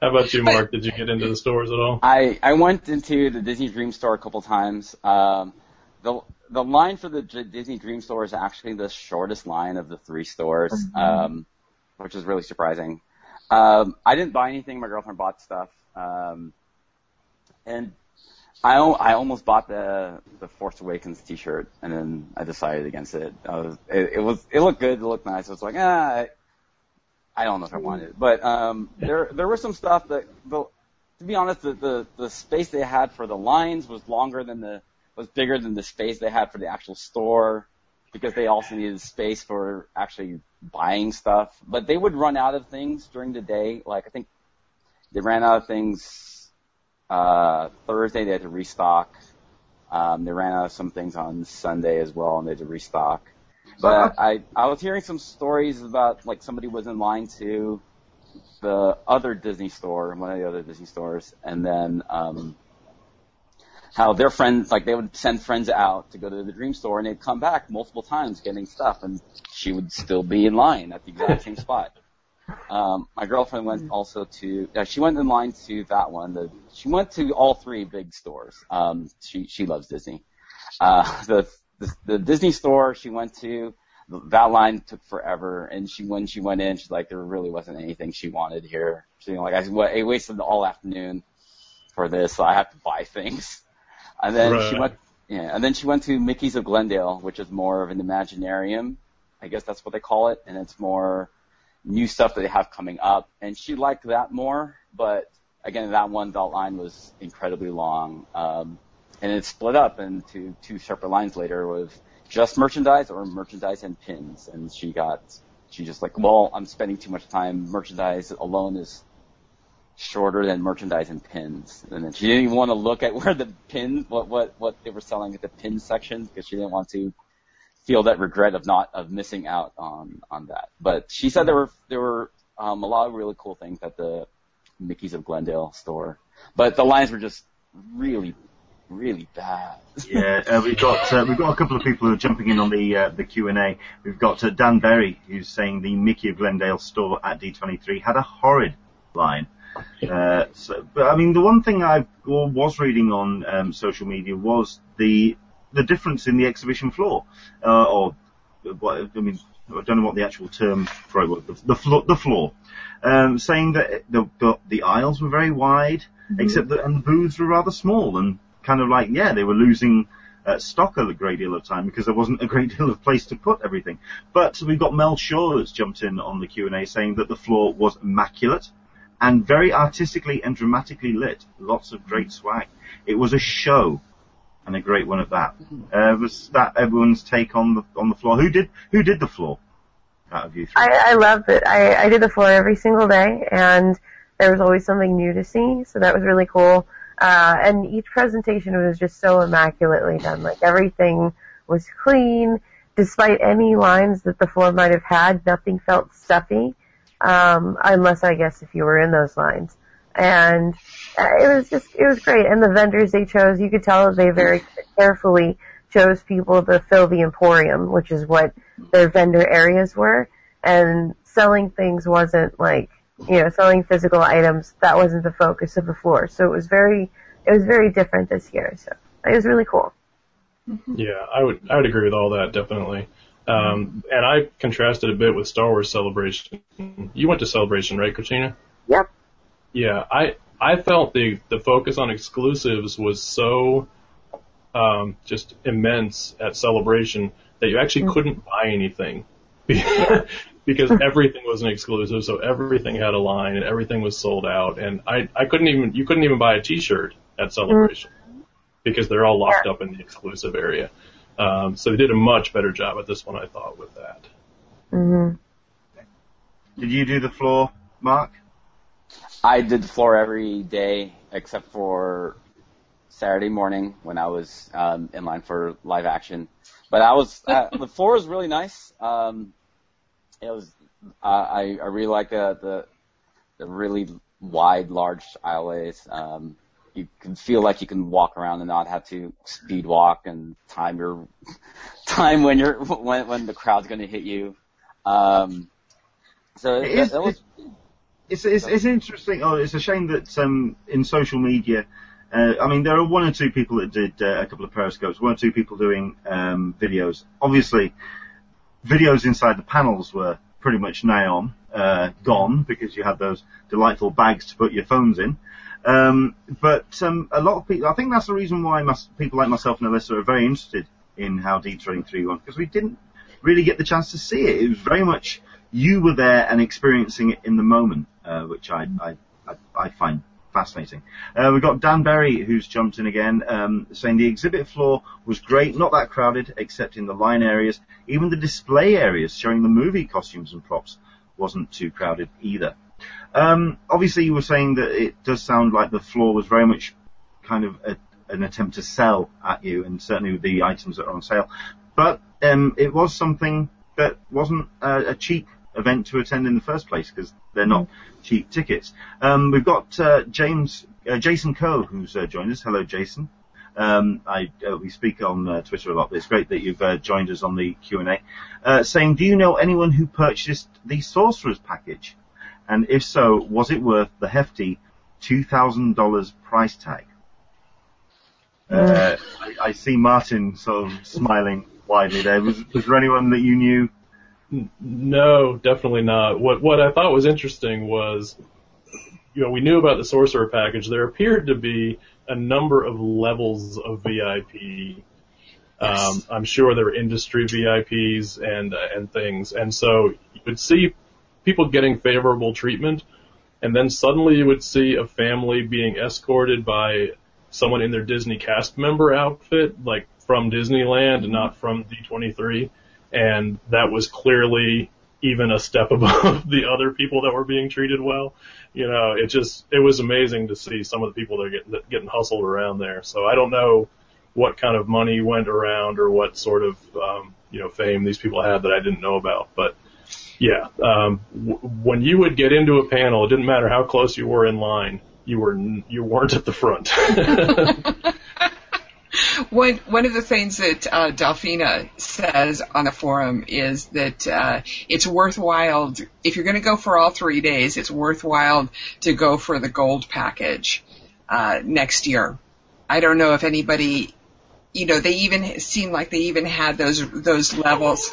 How about you, Mark? Did you get into the stores at all? I I went into the Disney Dream Store a couple times. Um, the the line for the J- Disney Dream Store is actually the shortest line of the three stores, um, which is really surprising. Um, I didn't buy anything. My girlfriend bought stuff, um, and I al- I almost bought the the Force Awakens T-shirt, and then I decided against it. I was, it, it was it looked good, it looked nice. I was like, ah, I, don't know if I wanted it, but um, there there was some stuff that, the, to be honest, the, the the space they had for the lines was longer than the was bigger than the space they had for the actual store, because they also needed space for actually buying stuff. But they would run out of things during the day. Like I think they ran out of things uh, Thursday. They had to restock. Um, they ran out of some things on Sunday as well, and they had to restock. But I I was hearing some stories about like somebody was in line to the other Disney store, one of the other Disney stores, and then um, how their friends like they would send friends out to go to the Dream store, and they'd come back multiple times getting stuff, and she would still be in line at the exact same spot. Um, my girlfriend went also to uh, she went in line to that one. The, she went to all three big stores. Um, she she loves Disney. Uh, the, the the Disney store she went to that line took forever, and she when she went in, she's like there really wasn't anything she wanted here. She like I, I wasted all afternoon for this, so I have to buy things. And then she went yeah, and then she went to Mickey's of Glendale, which is more of an Imaginarium. I guess that's what they call it, and it's more new stuff that they have coming up. And she liked that more, but again, that one belt line was incredibly long. Um, and it split up into two separate lines later with just merchandise or merchandise and pins. And she got, she just like, well, I'm spending too much time. Merchandise alone is shorter than merchandise and pins. And then she didn't even want to look at where the pins, what, what, what they were selling at the pin section because she didn't want to feel that regret of not, of missing out on, on that. But she said there were, there were, um, a lot of really cool things at the Mickey's of Glendale store. But the lines were just really, really bad. Yeah, uh, we've got uh, we've got a couple of people who are jumping in on the uh, the Q and A. We've got uh, Dan Berry who's saying the Mickey of Glendale store at D23 had a horrid line. Uh, so, but I mean, the one thing I was reading on um, social media was the the difference in the exhibition floor, uh, or what I mean, I don't know what the actual term for it was. The, the floor, the floor, um, saying that the, the the aisles were very wide, except that and the booths were rather small and kind of like yeah, they were losing uh, stock a great deal of time because there wasn't a great deal of place to put everything. But we've got Mel Shaw that's jumped in on the Q and A saying that the floor was immaculate and very artistically and dramatically lit. Lots of great swag. It was a show, and a great one at that. Uh, was that everyone's take on the on the floor? Who did who did the floor? Out of you three. I, I loved it. I, I did the floor every single day, and there was always something new to see, so that was really cool. Uh, and each presentation was just so immaculately done. Like everything was clean, despite any lines that the floor might have had. Nothing felt stuffy, um, unless I guess if you were in those lines. and uh, it was just it was great. And the vendors they chose, you could tell they very carefully chose people to fill the emporium, which is what their vendor areas were, and selling things wasn't like you know selling physical items that wasn't the focus of the floor. So it was very it was very different this year. So it was really cool. Yeah, I would I would agree with all that definitely. Um, and I contrasted a bit with Star Wars Celebration. You went to Celebration, right, Katrina? Yep. Yeah, I I felt the the focus on exclusives was so um, just immense at Celebration that you actually Mm. couldn't buy anything because everything was an exclusive. So everything had a line and everything was sold out. And I I couldn't even you couldn't even buy a T-shirt at Celebration because they're all locked up in the exclusive area. Um, so they did a much better job at this one, I thought, with that. hmm Did you do the floor, Mark? I did the floor every day except for Saturday morning when I was um, in line for live action. But I was uh, the floor was really nice. Um, it was I I really like the the the really wide, large aisles. Um, you can feel like you can walk around and not have to speed walk and time your time when you're when when the crowd's going to hit you. Um, so it, It is- it was It's, it's, it's interesting. Oh, it's a shame that um, in social media, uh, I mean, there are one or two people that did uh, a couple of periscopes, one or two people doing um, videos. Obviously, videos inside the panels were pretty much nigh on, uh, gone because you had those delightful bags to put your phones in. Um, but um, a lot of people, I think that's the reason why mys- people like myself and Alyssa are very interested in how D23 went because we didn't really get the chance to see it. It was very much you were there and experiencing it in the moment, uh, which I, I, I, I find fascinating. Uh, we've got Dan Berry who's jumped in again, um, saying the exhibit floor was great, not that crowded except in the line areas. Even the display areas showing the movie costumes and props wasn't too crowded either. Um, obviously you were saying that it does sound like the floor was very much kind of a, an attempt to sell at you, and certainly with the items that are on sale. But um, it was something that wasn't a, a cheap event to attend in the first place because they're not cheap tickets. Um, we've got uh, James, uh, Jason Coe, who's uh, joined us. Hello, Jason. Um, I, uh, we speak on uh, Twitter a lot, but it's great that you've uh, joined us on the Q&A. Uh, saying, do you know anyone who purchased the Sorcerer's package? And if so, was it worth the hefty $2,000 price tag? Uh, I, I see Martin sort of smiling widely there. Was, was there anyone that you knew? No, definitely not. What what I thought was interesting was, you know, we knew about the sorcerer package. There appeared to be a number of levels of VIP. Um, I'm sure there were industry VIPs and uh, and things, and so you would see people getting favorable treatment, and then suddenly you would see a family being escorted by someone in their Disney cast member outfit, like from Disneyland, and not from D23 and that was clearly even a step above the other people that were being treated well. You know, it just it was amazing to see some of the people that are getting that getting hustled around there. So I don't know what kind of money went around or what sort of um, you know fame these people had that I didn't know about, but. Yeah, um, w- when you would get into a panel, it didn't matter how close you were in line. You were n- you weren't at the front. One one of the things that uh, Delphina says on the forum is that uh, it's worthwhile if you're going to go for all three days. It's worthwhile to go for the gold package uh, next year. I don't know if anybody, you know, they even seem like they even had those those levels.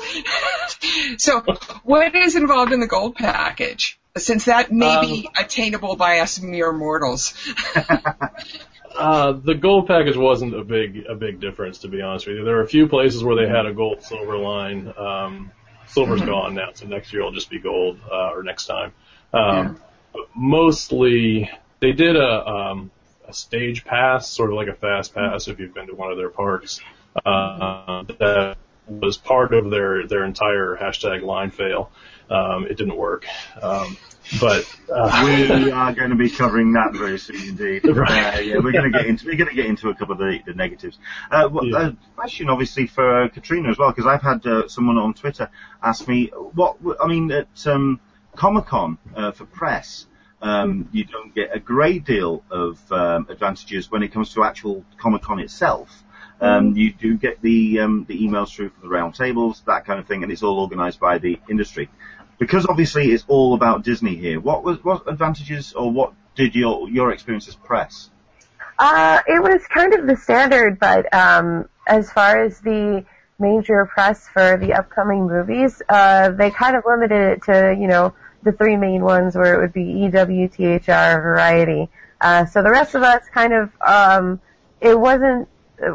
so, what is involved in the gold package? Since that may be attainable by us mere mortals. Uh, the gold package wasn't a big a big difference to be honest with you. There were a few places where they had a gold silver line. Um, silver's gone now, so next year it'll just be gold uh, or next time. Um, but mostly they did a um, a stage pass, sort of like a fast pass if you've been to one of their parks. Uh, that was part of their their entire hashtag line fail. Um, it didn't work. Um, but uh, We are going to be covering that very soon indeed. Right. Uh, yeah, we're going to get into we're going to get into a couple of the, the negatives. Uh, well, Yeah. A question, obviously, for uh, Katrina as well, because I've had uh, someone on Twitter ask me what I mean at um, Comic Con uh, for press. Um, you don't get a great deal of um, advantages when it comes to actual Comic Con itself. Um, you do get the um, the emails through from the round tables, that kind of thing, and it's all organised by the industry. Because obviously it's all about Disney here. What was what advantages or what did your your experience as press? Uh, it was kind of the standard, but um, as far as the major press for the upcoming movies, uh, they kind of limited it to you know the three main ones where it would be EW, THR, Variety. Uh, so the rest of us kind of um, it wasn't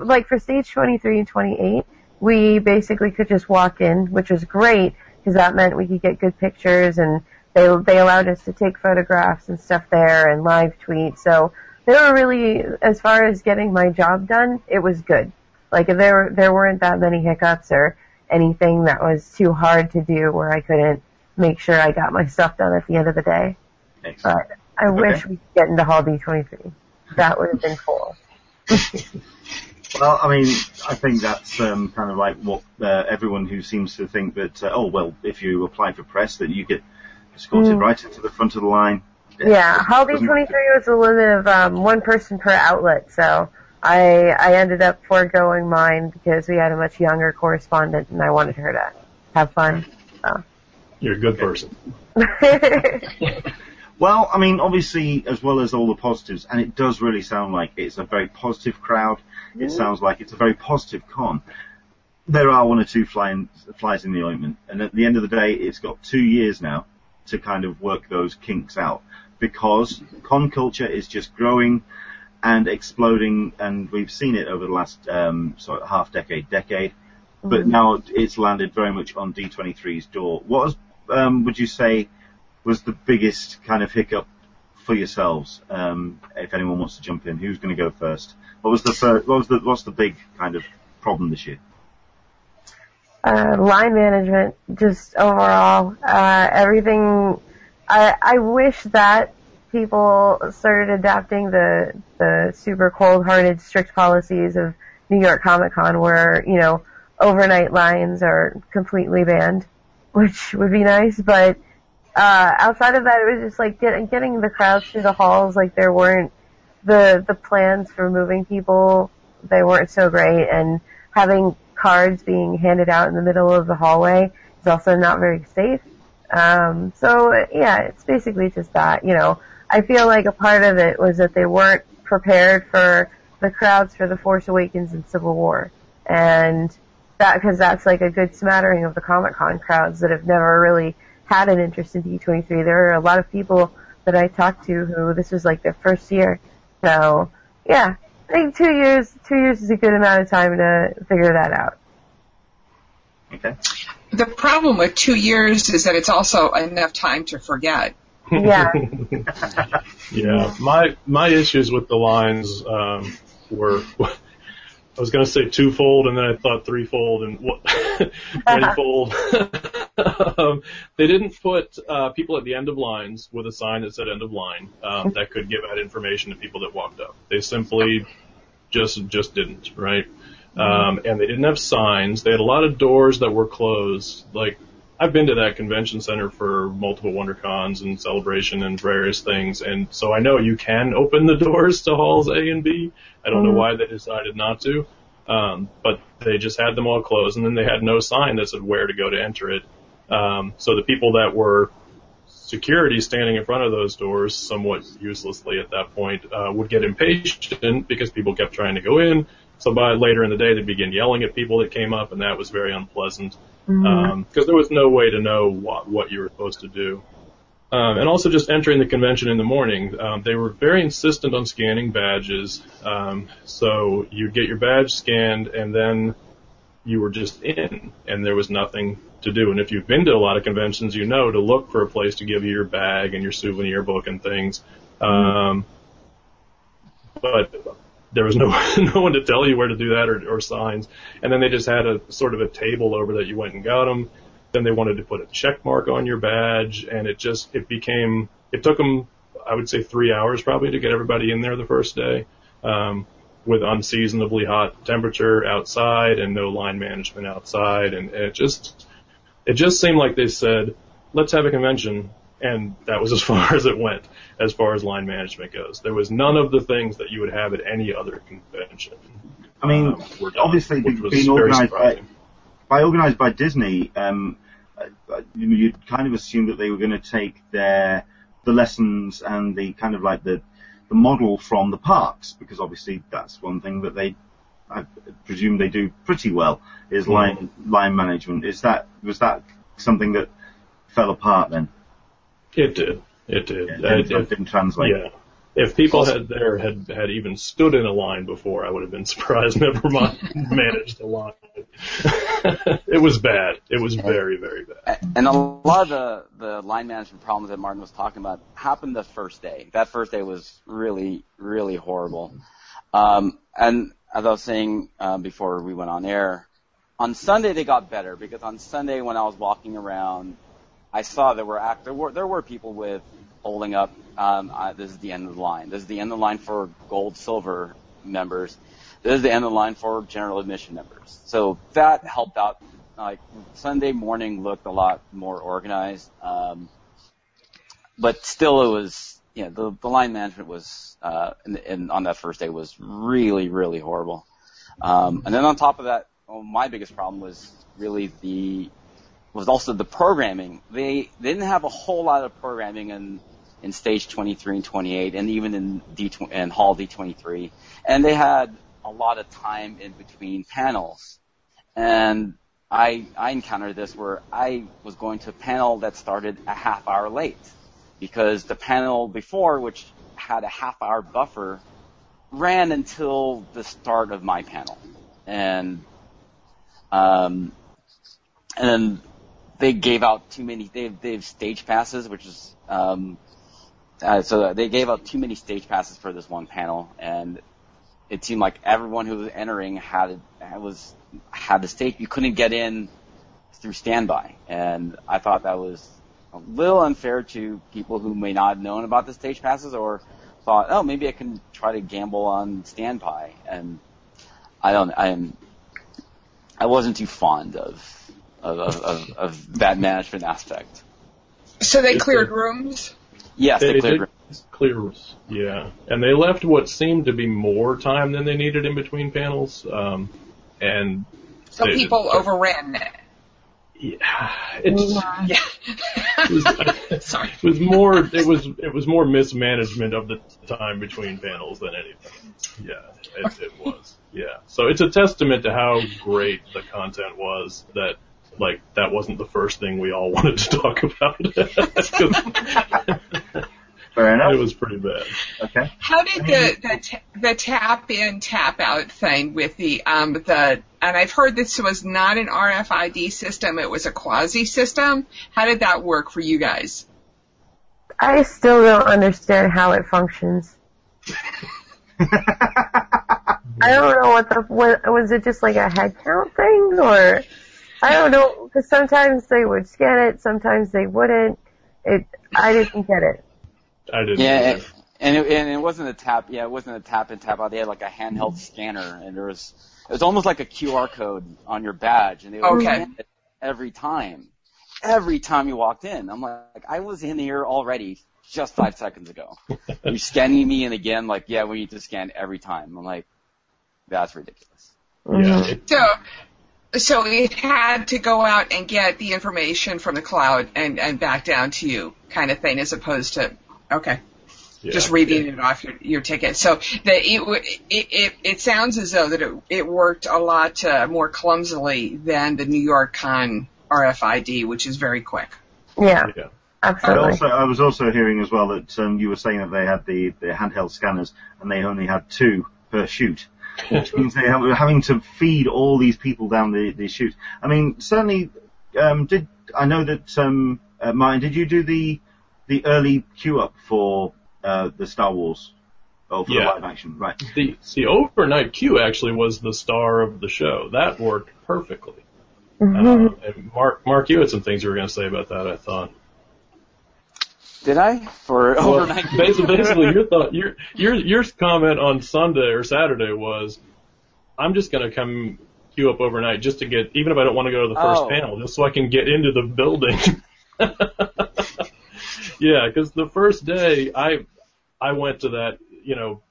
like for stage 23 and 28, we basically could just walk in, which was great because that meant we could get good pictures and they they allowed us to take photographs and stuff there and live tweet. So they were really, as far as getting my job done, it was good. Like if there there weren't that many hiccups or anything that was too hard to do where I couldn't make sure I got my stuff done at the end of the day. Excellent. But I Okay. wish we could get into Hall D23. That would have been cool. Well, I mean, I think that's um, kind of like what uh, everyone who seems to think that, uh, oh, well, if you apply for press, that you get escorted Mm. right into the front of the line. Yeah, Hall Doesn't- D23 was a limit of um, one person per outlet, so I I ended up foregoing mine because we had a much younger correspondent and I wanted her to have fun. You're a good person. Well, I mean, obviously, as well as all the positives, and it does really sound like it's a very positive crowd. It sounds like it's a very positive con. There are one or two flying, flies in the ointment, and at the end of the day, it's got two years now to kind of work those kinks out because con culture is just growing and exploding, and we've seen it over the last um, sort of half decade, decade. But now it's landed very much on D23's door. What was, um, would you say was the biggest kind of hiccup for yourselves? Um, if anyone wants to jump in, who's going to go first? What was the first, what was the what's the big kind of problem this year? uh, line management, just overall, uh, everything. I I wish that people started adapting the the super cold-hearted, strict policies of New York Comic Con, where you know overnight lines are completely banned, which would be nice. But uh, outside of that, it was just like get, getting the crowds through the halls. Like there weren't the the plans for moving people. They weren't so great, and having cards being handed out in the middle of the hallway is also not very safe. Um, so yeah, it's basically just that. You know, I feel like a part of it was that they weren't prepared for the crowds for the Force Awakens and Civil War, and that because that's like a good smattering of the Comic Con crowds that have never really had an interest in D23. There are a lot of people that I talked to who this was like their first year. So yeah, I think two years, two years is a good amount of time to figure that out. Okay. The problem with two years is that it's also enough time to forget. Yeah. Yeah, my my issues with the lines um, were I was going to say twofold, and then I thought threefold and what threefold. um, they didn't put uh, people at the end of lines with a sign that said "end of line" um, that could give out information to people that walked up. They simply just just didn't, right? Um, and they didn't have signs. They had a lot of doors that were closed. Like I've been to that convention center for multiple WonderCons and celebration and various things, and so I know you can open the doors to halls A and B. I don't know Mhm. why they decided not to, um, but they just had them all closed, and then they had no sign that said where to go to enter it. Um, so the people that were security standing in front of those doors, somewhat uselessly at that point, uh, would get impatient because people kept trying to go in. So by later in the day, they'd begin yelling at people that came up, and that was very unpleasant because there was no way to know what, what you were supposed to do. Um, and also just entering the convention in the morning, um, they were very insistent on scanning badges. Um, so you'd get your badge scanned, and then you were just in, and there was nothing to do. And if you've been to a lot of conventions, you know to look for a place to give you your bag and your souvenir book and things. Um, but there was no no one to tell you where to do that or, or signs. And then they just had a sort of a table over that you went and got them. Then they wanted to put a check mark on your badge, and it just it became it took them I would say three hours probably to get everybody in there the first day. Um, with unseasonably hot temperature outside and no line management outside and it just it just seemed like they said let's have a convention and that was as far as it went as far as line management goes. There was none of the things that you would have at any other convention. I mean, um, done, obviously being organised by, by organised by Disney, um, uh, you- you'd kind of assume that they were going to take their the lessons and the kind of like the the model from the parks because obviously that's one thing that they I presume they do pretty well is Hmm. line line management. Is that was that something that fell apart then? It did. It did. It, Uh, it if- didn't translate. yeah. If people had there had had even stood in a line before, I would have been surprised. Never mind managed a line. it was bad. It was very very bad. And a lot of the, the line management problems that Martin was talking about happened the first day. That first day was really, really horrible. Um, and as I was saying um, before we went on air, on Sunday they got better because on Sunday when I was walking around, I saw there were act- there were there were people with holding up. Um, uh, this is the end of the line. This is the end of the line for gold, silver members. This is the end of the line for general admission members. So that helped out. Like Sunday morning looked a lot more organized, um, but still it was. You know, the, the line management was, uh, in, in, on that first day was really, really horrible. Um, and then on top of that, well, my biggest problem was really the was also the programming. They, they didn't have a whole lot of programming in in stage 23 and 28, and even in D and Hall D23, and they had a lot of time in between panels. And I I encountered this where I was going to a panel that started a half hour late because the panel before, which had a half hour buffer, ran until the start of my panel, and um, and they gave out too many. They they have stage passes, which is um, uh, so they gave out too many stage passes for this one panel, and it seemed like everyone who was entering had was had the stage. You couldn't get in through standby, and I thought that was a little unfair to people who may not have known about the stage passes or thought, oh, maybe I can try to gamble on standby, and I don't. I am. I wasn't too fond of of, of, of, of that management aspect. So they cleared a- rooms. Yes, they, They cleared did clear, rooms. yeah, and they left what seemed to be more time than they needed in between panels. Um, and So they- people overran it. yeah, it's Yeah. it was, Sorry. it was more it was it was more mismanagement of the time between panels than anything. Yeah, it, it was. Yeah, so it's a testament to how great the content was that like that wasn't the first thing we all wanted to talk about. Fair enough. it was pretty bad. Okay. How did the the, ta- the tap in tap out thing with the um the and I've heard this was not an RFID system; it was a quasi system. How did that work for you guys? I still don't understand how it functions. I don't know what the what, was it just like a head count thing or I don't know because sometimes they would scan it, sometimes they wouldn't. It I didn't get it. I didn't. Yeah, either. and it, and it wasn't a tap. Yeah, it wasn't a tap in tap out. They had like a handheld scanner, and there was it was almost like a QR code on your badge, and they would Okay. scan it every time. Every time you walked in, I'm like, I was in here already just five seconds ago. You're scanning me in again, like, yeah, we need to scan every time. I'm like, that's ridiculous. yeah. So so it had to go out and get the information from the cloud and and back down to you, kind of thing, as opposed to okay. yeah. just reading it off your, your ticket. So the, it, it, it, it sounds as though that it, it worked a lot uh, more clumsily than the New York Con RFID, which is very quick. Yeah, Yeah. I absolutely. also, I was also hearing as well that um, you were saying that they had the, the handheld scanners and they only had two per chute, which means they were having to feed all these people down the, the chute. I mean, certainly, um, did I know that um, uh, Martin? Did you do the the early queue up for uh, the Star Wars? Oh, for Yeah. the live action, right? The the overnight queue actually was the star of the show. That worked perfectly. Um, and Mark, Mark, you had some things you were going to say about that. I thought. Did I? For Well, overnight? basically, basically, your thought, your your your comment on Sunday or Saturday was, I'm just going to come queue up overnight just to get, even if I don't want to go to the first Oh. panel, just so I can get into the building. yeah, because the first day I I went to that, you know,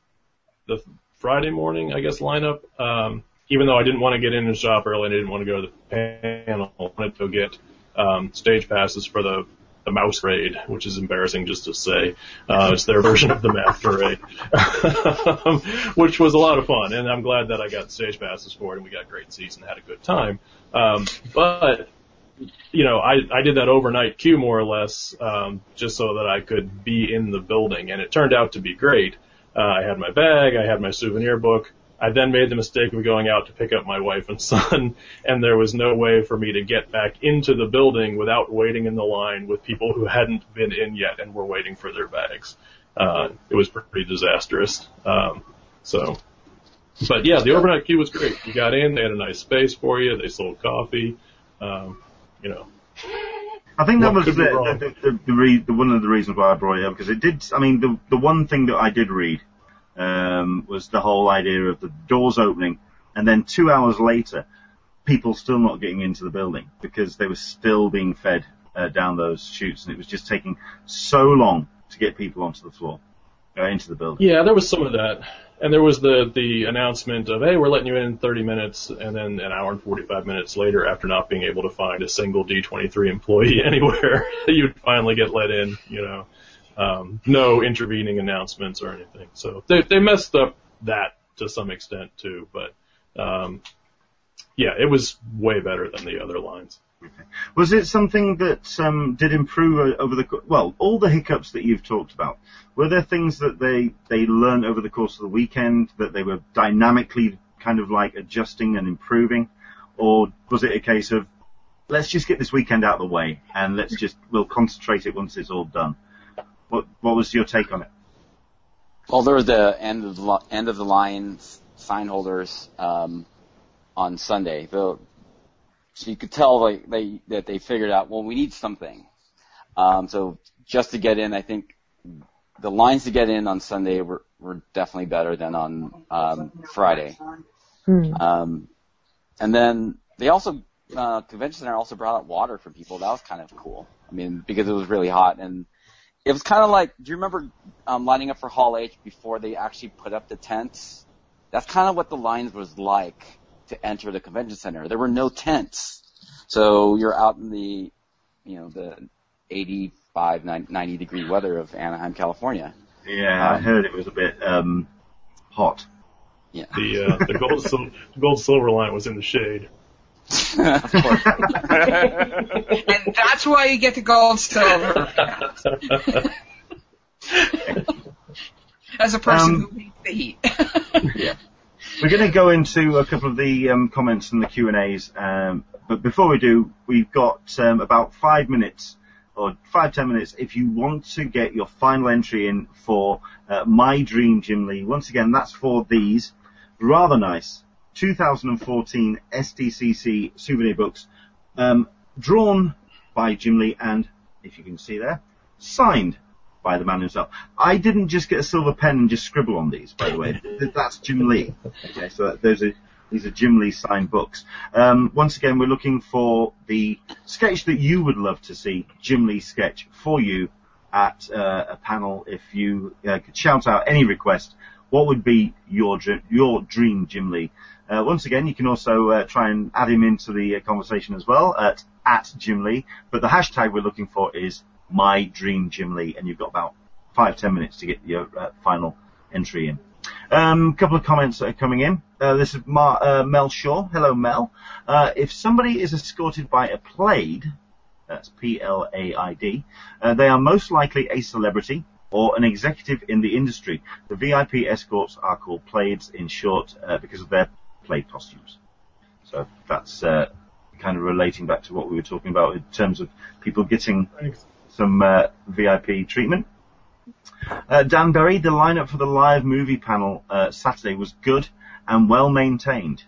the Friday morning, I guess, lineup. Um, even though I didn't want to get in and shop early, and I didn't want to go to the panel. I wanted to go get um, stage passes for the the mouse raid, which is embarrassing just to say. Uh, it's their version of the math parade, which was a lot of fun, and I'm glad that I got stage passes for it, and we got great seats and had a good time. Um, but you know, I, I did that overnight queue more or less, um, just so that I could be in the building, and it turned out to be great. Uh, I had my bag, I had my souvenir book, I then made the mistake of going out to pick up my wife and son, and there was no way for me to get back into the building without waiting in the line with people who hadn't been in yet and were waiting for their bags. Uh, it was pretty disastrous. Um, so, but yeah, the overnight queue was great. You got in, they had a nice space for you, they sold coffee, um, you know. I think that was the, the, the, the, re- the one of the reasons why I brought it up because it did. I mean, the the one thing that I did read um, was the whole idea of the doors opening, and then two hours later, people still not getting into the building because they were still being fed uh, down those chutes, and it was just taking so long to get people onto the floor, uh, into the building. Yeah, there was some of that. And there was the, the announcement of, hey, we're letting you in 30 minutes, and then an hour and 45 minutes later, after not being able to find a single D23 employee anywhere, you'd finally get let in, you know. Um, no intervening announcements or anything. So they, they messed up that to some extent too, but, um, yeah, it was way better than the other lines. Was it something that um, did improve over the well, all the hiccups that you've talked about? Were there things that they they learned over the course of the weekend that they were dynamically kind of like adjusting and improving, or was it a case of let's just get this weekend out of the way and let's just we'll concentrate it once it's all done? What what was your take on it? Well, there was the end of the li- end of the line sign holders um, on Sunday. The, so you could tell like they that they figured out well we need something. Um, so just to get in, I think the lines to get in on Sunday were, were definitely better than on um, Friday. Um, and then they also uh, convention center also brought out water for people. That was kind of cool. I mean because it was really hot and it was kind of like, do you remember um, lining up for Hall H before they actually put up the tents? That's kind of what the lines was like to enter the convention center. There were no tents, so you're out in the, you know, the 85, 90 degree weather of Anaheim, California. Yeah, I Um, heard it was a bit um, hot. Yeah, The, uh, the gold, sil- gold silver line was in the shade. Of course. And that's why you get the gold silver. As a person Um, who hates the heat. Yeah. We're going to go into a couple of the um, comments and the Q and A's, um, but before we do, we've got um, about five minutes or five ten minutes if you want to get your final entry in for uh, my dream Jim Lee. Once again, that's for these rather nice 2014 SDCC souvenir books, um, drawn by Jim Lee and, if you can see there, signed by the man himself. I didn't just get a silver pen and just scribble on these, by the way. That's Jim Lee. Okay, so those are these are Jim Lee signed books. Um, once again, we're looking for the sketch that you would love to see Jim Lee sketch for you at uh, a panel. If you uh, could shout out any request, what would be your your dream Jim Lee? Uh, once again, you can also uh, try and add him into the uh, conversation as well at at Jim Lee. But the hashtag we're looking for is my dream Jim Lee, and you've got about five ten minutes to get your uh, final entry in. A um, couple of comments that are coming in. Uh, this is Mar- uh, Mel Shaw. Hello, Mel. If somebody is escorted by a plaid, that's P-L-A-I-D, they are most likely a celebrity or an executive in the industry. The VIP escorts are called plaids in short uh, because of their plaid costumes. So that's uh, kind of relating back to what we were talking about in terms of people getting Thanks. some uh, VIP treatment. Uh, Dan Berry, the lineup for the live movie panel uh, Saturday was good and well maintained.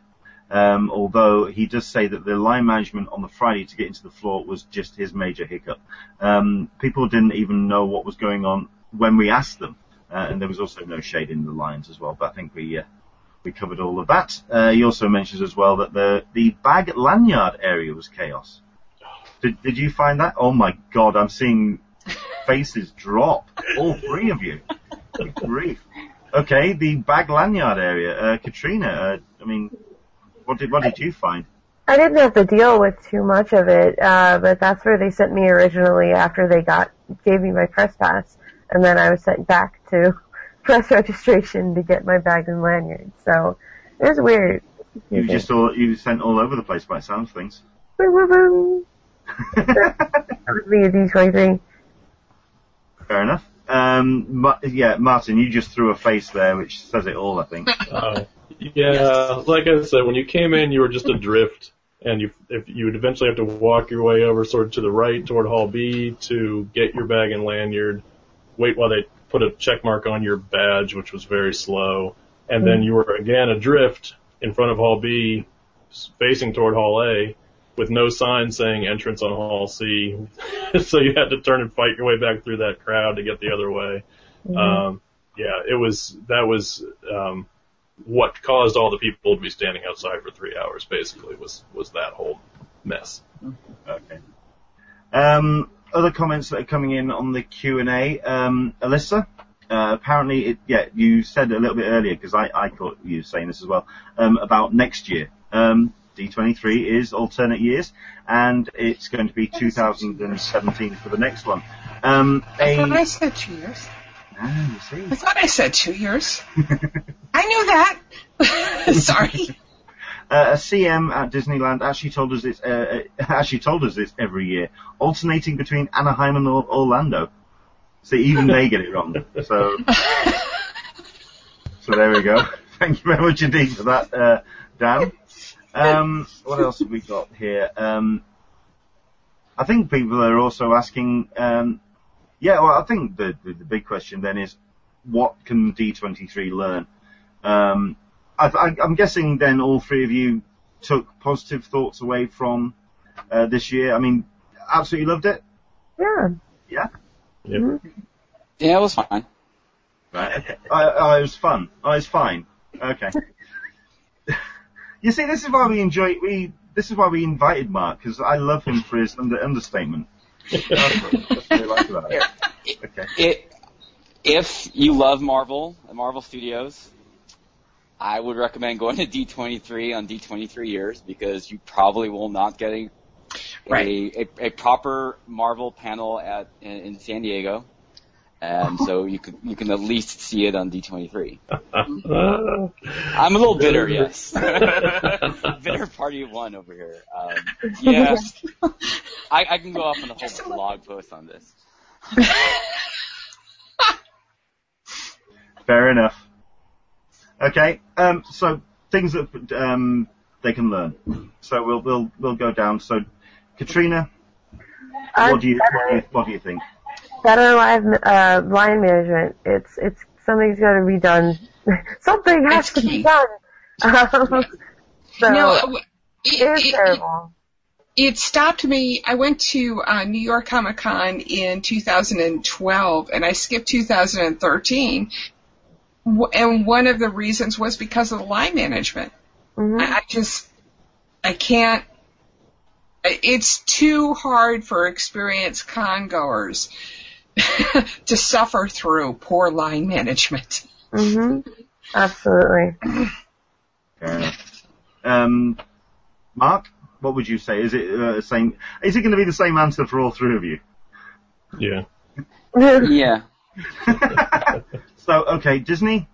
Um, although he does say that the line management on the Friday to get into the floor was just his major hiccup. Um, people didn't even know what was going on when we asked them, uh, and there was also no shade in the lines as well. But I think we uh, we covered all of that. Uh, he also mentions as well that the the bag lanyard area was chaos. Did, did you find that? Oh my god, I'm seeing faces drop. All three of you. Good grief. Okay, the bag lanyard area. Uh, Katrina, uh, I mean, what did what did you find? I didn't have to deal with too much of it, uh, but that's where they sent me originally after they got gave me my press pass, and then I was sent back to press registration to get my bag and lanyard. So it was weird. You just all you sent all over the place by the sound of things. That would be a D23. Fair enough. Um, Ma- yeah, Martin, you just threw a face there, which says it all, I think. Uh, yeah, like I said, when you came in, you were just adrift, and you if you would eventually have to walk your way over sort of to the right toward Hall B to get your bag and lanyard, wait while they put a check mark on your badge, which was very slow, and then you were again adrift in front of Hall B, facing toward Hall A, with no sign saying entrance on Hall C, so you had to turn and fight your way back through that crowd to get the other way. Um, yeah, it was that was um, what caused all the people to be standing outside for three hours. Basically, was was that whole mess. Okay. Um, other comments that are coming in on the Q and A. Um, Alyssa, uh, apparently, it, yeah, you said a little bit earlier because I, I thought you were saying this as well um, about next year. Um, D23 is alternate years, and it's going to be 2017 for the next one. Um, I thought I said two years. ah, you see. I thought I said two years. I knew that. Sorry. Uh, a CM at Disneyland actually told us it's uh, uh, actually told us it's every year, alternating between Anaheim and Orlando. So even they get it wrong. So so there we go. Thank you very much indeed for that, uh, Dan. Um, what else have we got here? Um, I think people are also asking. Um, yeah, well, I think the, the the big question then is, what can D23 learn? Um, I, I, I'm guessing then all three of you took positive thoughts away from uh, this year. I mean, absolutely loved it. Yeah. Yeah. Yep. Yeah, it was fine. Right. Okay. I, I it was fun. I was fine. Okay. you see, this is why we enjoy we. This is why we invited Mark because I love him for his under, understatement. That's what, that's what like about it. Okay. It, if you love Marvel and Marvel Studios, I would recommend going to D23 on D23 years because you probably will not get a Right. a, a, a proper Marvel panel at in, in San Diego, and so you could you can at least see it on D23. I'm a little bitter, yes. bitter party one over here. Um, yeah, I, I can go off on a whole blog post on this. Fair enough. Okay. Um, so things that um, they can learn. So we'll we'll we'll go down. So Katrina, what do you what do you, what do you think? better live uh, line management. It's it's something's got to be done. Something has It's to be done. Um, so no, it it, is it, it, terrible. it stopped me. I went to uh, New York Comic Con in 2012, and I skipped 2013. W- And one of the reasons was because of the line management. Mhm. I, I just, I can't. It's too hard for experienced con goers to suffer through poor line management. Mhm. Absolutely. Fair. Um, Mark, what would you say? Is it uh, same? Is it going to be the same answer for all three of you? Yeah. Yeah. so okay, Disney,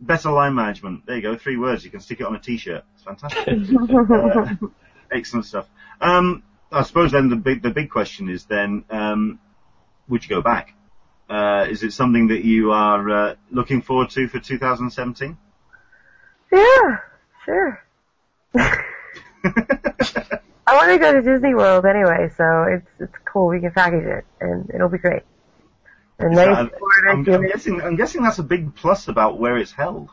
better line management. There you go, three words. You can stick it on a T-shirt. It's fantastic. Uh, excellent stuff. Um, I suppose then the big the big question is then, um, would you go back? Uh, is it something that you are uh, looking forward to for 2017? yeah, sure. I want to go to Disney World anyway, so it's it's cool. We can package it, and it'll be great. And nice I'm, I'm, I'm guessing I'm guessing that's a big plus about where it's held.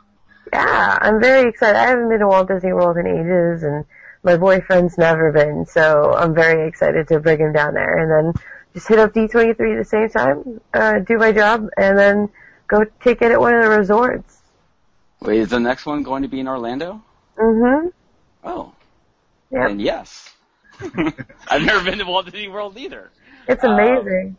Yeah, I'm very excited. I haven't been to Walt Disney World in ages, and my boyfriend's never been, so I'm very excited to bring him down there, and then just hit up D23 at the same time, uh, do my job, and then go take it at one of the resorts. Wait, is the next one going to be in Orlando? Mm-hmm. Oh, Yep. then yes. I've never been to Walt Disney World either. It's Um, amazing.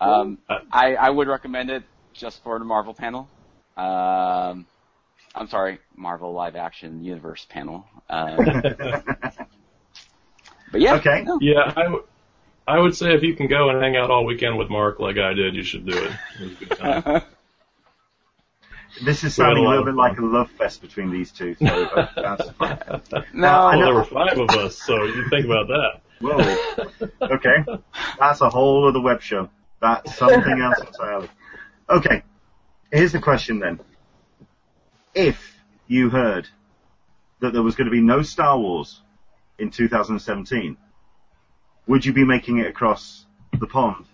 Um, I, I would recommend it just for the Marvel panel. Um, I'm sorry, Marvel live action universe panel. Um, but yeah. Okay. no. Yeah, I, w- I would say if you can go and hang out all weekend with Mark like I did, you should do it. It was a good time. This is We had a sounding a little bit like a love fest between these two, so uh, that's fine. no, I well, know- there were five of us, so you think about that. Whoa. Okay. That's a whole other web show. That's something else entirely. Okay. Here's the question then. If you heard that there was going to be no Star Wars in 2017, would you be making it across the pond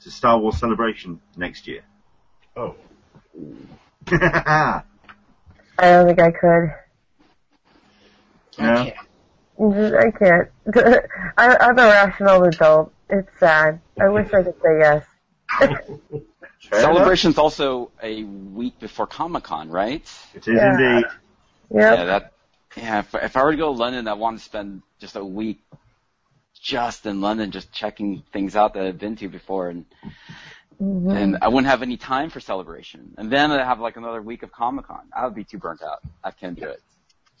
to Star Wars Celebration next year? Oh. I don't think I could. No? Okay. I can't. I, I'm a rational adult. It's sad. I wish I could say yes. Celebration's also a week before Comic Con, right? It is Yeah. indeed. Yep. Yeah, that. Yeah, if, if I were to go to London, I want to spend just a week just in London, just checking things out that I've been to before, and hmm and I wouldn't have any time for celebration. And then I'd have like another week of Comic Con. I would be too burnt out. I can't do it.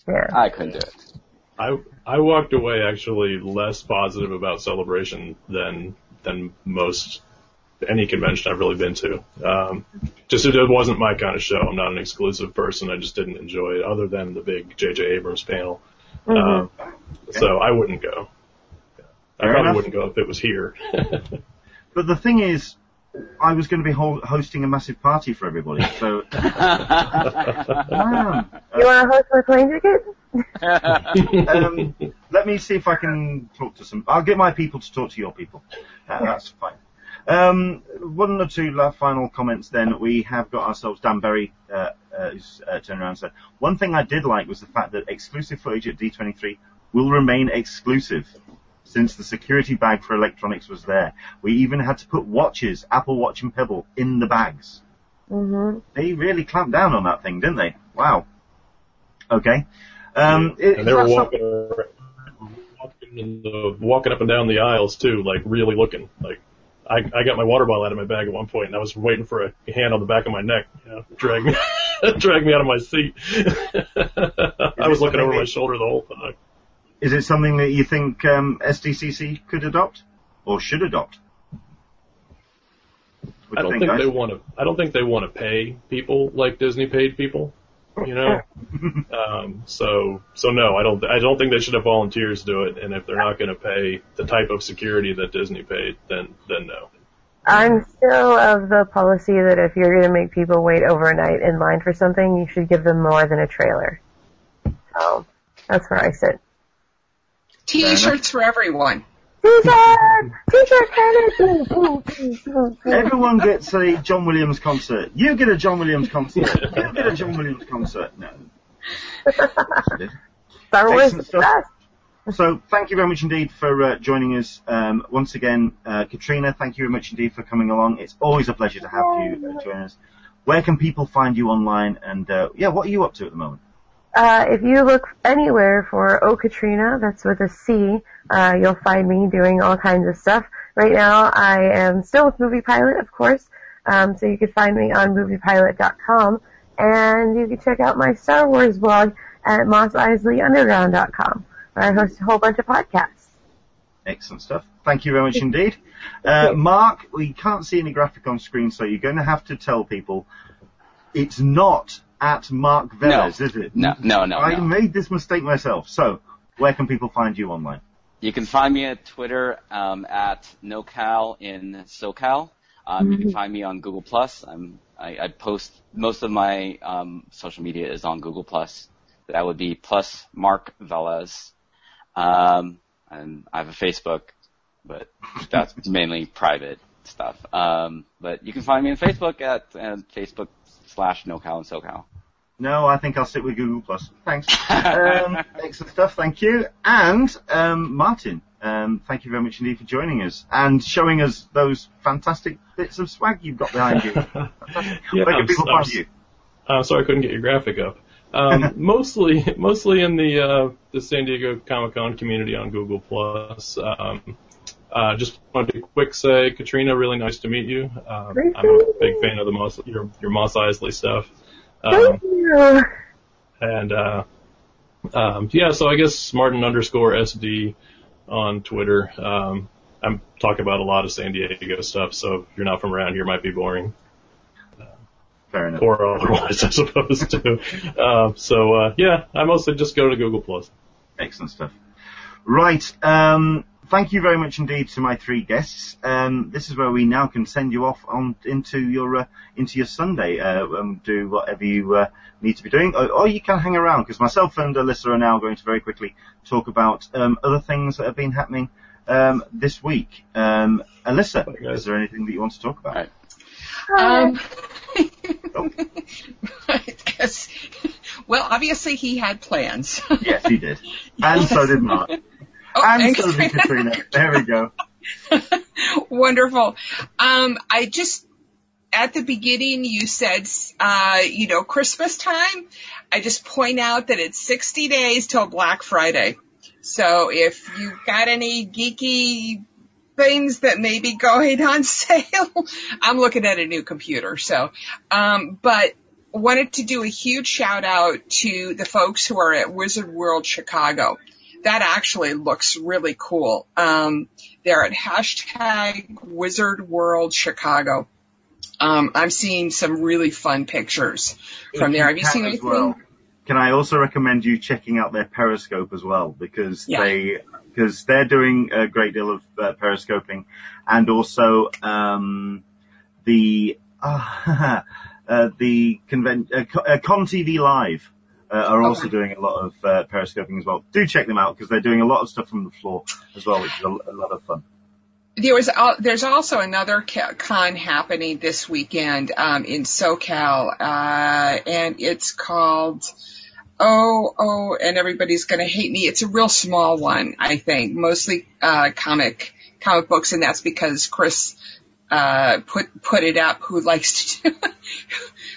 Yeah. I couldn't do it. I I walked away actually less positive about celebration than than most any convention I've really been to. Um, just it wasn't my kind of show. I'm not an exclusive person. I just didn't enjoy it, other than the big J.J. Abrams panel. Mhm. Um, so I wouldn't go. I Fair probably enough. wouldn't go if it was here. But the thing is, I was going to be ho- hosting a massive party for everybody, so man, You want to host my plane ticket? um, let me see if I can talk to some. I'll get my people to talk to your people. Uh, that's fine. Um, one or two final comments. Then we have got ourselves Dan Berry, uh, uh, who's uh, turned around and said one thing I did like was the fact that exclusive footage at D23 will remain exclusive. Since the security bag for electronics was there, we even had to put watches, Apple Watch and Pebble, in the bags. hmm They really clamped down on that thing, didn't they? Wow. Okay. Um, it- and they were walking, walking, in the, walking up and down the aisles too, like really looking. Like I, I got my water bottle out of my bag at one point, and I was waiting for a hand on the back of my neck, you know, drag me, drag me out of my seat. I was looking over my shoulder the whole time. Is it something that you think um, SDCC could adopt or should adopt? I do don't you think guys? they want to. I don't think they want to pay people like Disney paid people. You know, um, so so no, I don't. I don't think they should have volunteers do it. And if they're not going to pay the type of security that Disney paid, then then no. I'm still of the policy that if you're going to make people wait overnight in line for something, you should give them more than a trailer. So that's where I sit. T-shirts for everyone. T-shirt! T-shirt Kennedy! Everyone gets a John Williams concert. You get a John Williams concert. You get a John Williams concert. No. Star Wars Excellent is stuff. best. So thank you very much indeed for uh, joining us um, once again, uh, Katrina. Thank you very much indeed for coming along. It's always a pleasure to have you uh, join us. Where can people find you online? And uh, yeah, what are you up to at the moment? Uh, if you look anywhere for O Katrina, that's with a C, uh, you'll find me doing all kinds of stuff. Right now, I am still with Movie Pilot, of course, um, so you can find me on moviepilot.com, and you can check out my Star Wars blog at mosseisleyunderground.com, where I host a whole bunch of podcasts. Excellent stuff. Thank you very much indeed. Uh, Mark, we can't see any graphic on screen, so you're going to have to tell people it's not at Mark Velez, is it? No, no, no, I no. made this mistake myself. So, where can people find you online? You can find me at Twitter um, at NoCal in SoCal. Um, You can find me on Google Plus. I'm I, I post most of my um, social media is on Google Plus. That would be plus Mark Velez. Um, and I have a Facebook, but that's mainly private stuff. Um, but you can find me on Facebook at uh, Facebook slash NoCal and SoCal. No, I think I'll sit with Google Plus. Thanks. Um, excellent stuff. Thank you. And um, Martin, um, thank you very much indeed for joining us and showing us those fantastic bits of swag you've got behind you. Fantastic. Yeah, Where can I'm- people I'm find you? Uh, sorry, I couldn't get your graphic up. Um, mostly, mostly in the uh, the San Diego Comic Con community on Google Plus. Um, uh, just wanted to quick say, Katrina, really nice to meet you. Um, I'm a big fan of the Mos, your your Mos Eisley stuff. Thank Um, you. and uh, um, yeah, so I guess Martin underscore SD on Twitter. Um, I'm talking about a lot of San Diego stuff, so if you're not from around here, it might be boring. Fair enough. or otherwise, I suppose too. Um, so uh, yeah, I mostly just go to Google Plus. Excellent stuff. Right. Um, thank you very much indeed to my three guests. Um, this is where we now can send you off on into your uh, into your Sunday. Uh, um, do whatever you uh, need to be doing, or, or you can hang around because myself and Alyssa are now going to very quickly talk about um, other things that have been happening um, this week. Um, Alyssa, Bye, is there anything that you want to talk about? All right. Um, Oh. yes. well, obviously he had plans. Yes, he did, and so did Mark, Oh, so did Katrina. There we go. Wonderful. Um, I just at the beginning you said, uh, you know, Christmas time. I just point out that it's 60 days till Black Friday. So if you've got any geeky things that may be going on sale, I'm looking at a new computer. So, um, but wanted to do a huge shout out to the folks who are at Wizard World Chicago. That actually looks really cool. Um, they're at hashtag Wizard World Chicago. Um, I'm seeing some really fun pictures from there. Have you seen anything? well, Can I also recommend you checking out their Periscope as well because Yeah. they because they're doing a great deal of uh, periscoping, and also um, the uh, uh, the convent uh, uh, Con TV Live. Uh, are also doing a lot of uh, periscoping as well. Do check them out because they're doing a lot of stuff from the floor as well, which is a, a lot of fun. There was al- there's also another con happening this weekend um, in SoCal, uh, and it's called oh oh, and everybody's going to hate me. It's a real small one, I think, mostly uh, comic comic books, and that's because Chris uh, put put it up. Who likes to do,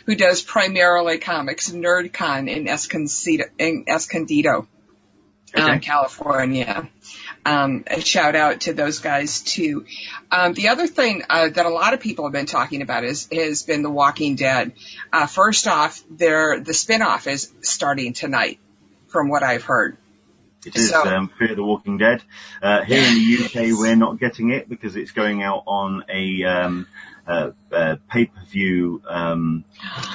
who does primarily comics, NerdCon in Escondido, in Escondido, um, Okay. California. Um, a shout out to those guys too. Um, the other thing uh, that a lot of people have been talking about is has been The Walking Dead. Uh, first off, their the spinoff is starting tonight, from what I've heard. It is So- um, Fear of the Walking Dead. Uh, here in the UK, we're not getting it because it's going out on a um, uh, pay-per-view um,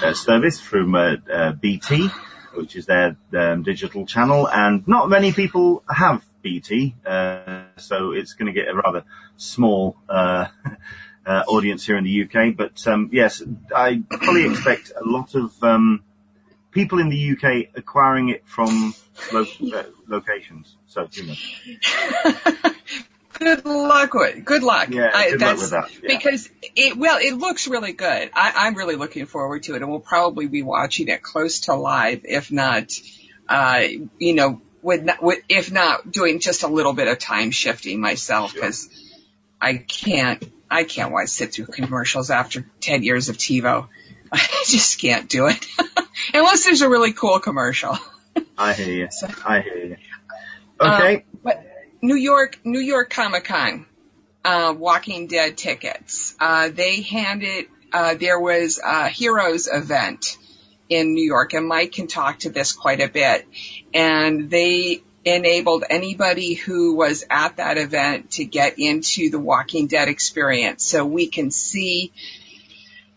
uh, service from uh, uh, BT, which is their um, digital channel, and not many people have BT, uh, so it's going to get a rather small audience here in the UK. But um, yes, I fully expect a lot of um, people in the UK acquiring it from lo- locations. So, you know. good luck with good luck. Yeah, I, good luck with that, yeah. because it well it looks really good. I, I'm really looking forward to it, and we'll probably be watching it close to live, if not, uh, you know, with, not, with if not doing just a little bit of time shifting myself because I can't I can't watch sit through commercials after ten years of TiVo. I just can't do it unless there's a really cool commercial. I hear you. So- I hear you. Okay. But New York, New York Comic Con, uh, Walking Dead tickets. Uh, they handed, uh, there was a Heroes event in New York and Mike can talk to this quite a bit. And they enabled anybody who was at that event to get into the Walking Dead experience. So we can see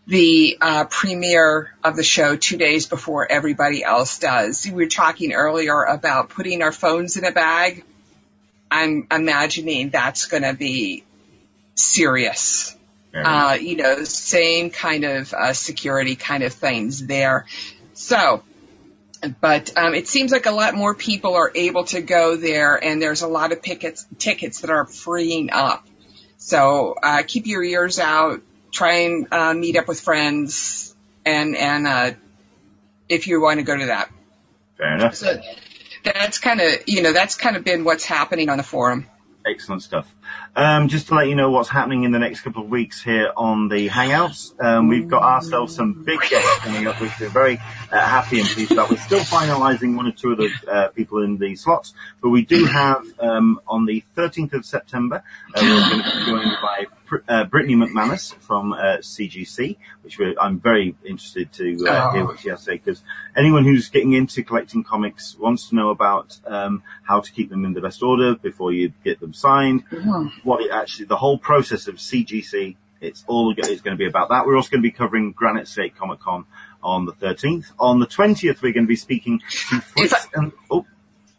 the uh, premiere of the show two days before everybody else does. We were talking earlier about putting our phones in a bag. I'm imagining that's going to be serious. Very nice. Uh, you know, same kind of uh, security kind of things there. So, but um, it seems like a lot more people are able to go there, and there's a lot of tickets tickets that are freeing up. So uh, keep your ears out. Try and uh, meet up with friends, and and uh, if you want to go to that. Fair enough. So that's kind of you know that's kind of been what's happening on the forum. Excellent stuff. Um, just to let you know what's happening in the next couple of weeks here on the Hangouts, um, we've got ourselves some big guests coming up, which we're very uh, happy and pleased about. We're still finalising one or two of the uh, people in the slots, but we do have um, on the 13th of September, uh, we're going to be joined by uh, Brittany McManus from uh, CGC, which I'm very interested to uh, hear what she has to say because anyone who's getting into collecting comics wants to know about um, how to keep them in the best order before you get them signed. Mm-hmm. What it actually, the whole process of CGC, it's all it's going to be about that. We're also going to be covering Granite State Comic Con on the 13th. On the 20th, we're going to be speaking to Fritz and oh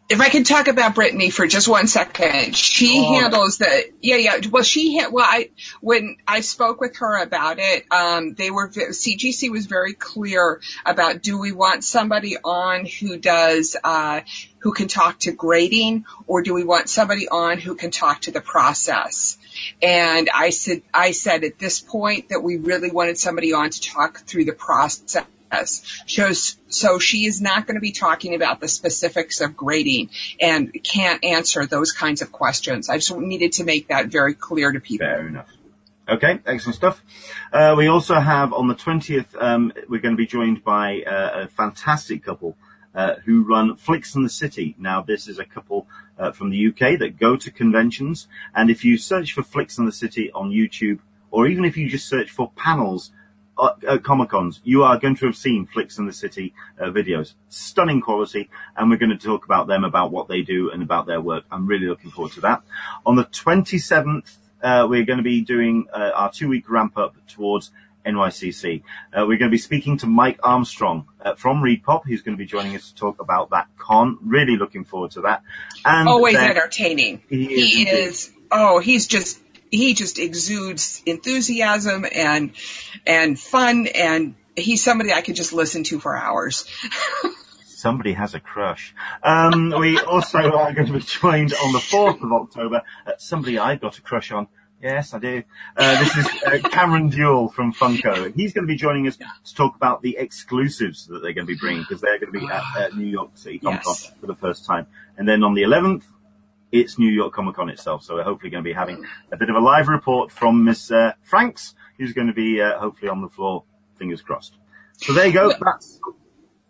if I can talk about Brittany for just one second, she oh. handles the yeah yeah. Well, she well I when I spoke with her about it, um, they were CGC was very clear about do we want somebody on who does uh, who can talk to grading or do we want somebody on who can talk to the process? And I said I said at this point that we really wanted somebody on to talk through the process shows so she is not going to be talking about the specifics of grading and can't answer those kinds of questions. I just needed to make that very clear to people. Fair enough. Okay, excellent stuff. Uh, we also have on the 20th, um, we're going to be joined by uh, a fantastic couple uh, who run Flicks in the City. Now, this is a couple uh, from the UK that go to conventions, and if you search for Flicks in the City on YouTube, or even if you just search for panels at Comic Cons, you are going to have seen Flicks in the City uh, videos. Stunning quality, and we're going to talk about them, about what they do, and about their work. I'm really looking forward to that. On the 27th, uh, we're going to be doing uh, our two-week ramp up towards NYCC. Uh, we're going to be speaking to Mike Armstrong uh, from ReedPop, who's going to be joining us to talk about that con. Really looking forward to that. And always entertaining. He is. He is oh, he's just he just exudes enthusiasm and and fun and he's somebody I could just listen to for hours. somebody has a crush. Um, we also are going to be joined on the 4th of October. Uh, somebody I've got a crush on. Yes, I do. Uh, this is uh, Cameron Duell from Funko. He's going to be joining us to talk about the exclusives that they're going to be bringing because they're going to be at, at New York City Comic Con yes. for the first time. And then on the 11th, it's New York Comic Con itself. So we're hopefully going to be having a bit of a live report from Miss uh, Franks, who's going to be uh, hopefully on the floor. Fingers crossed. So there you go. That's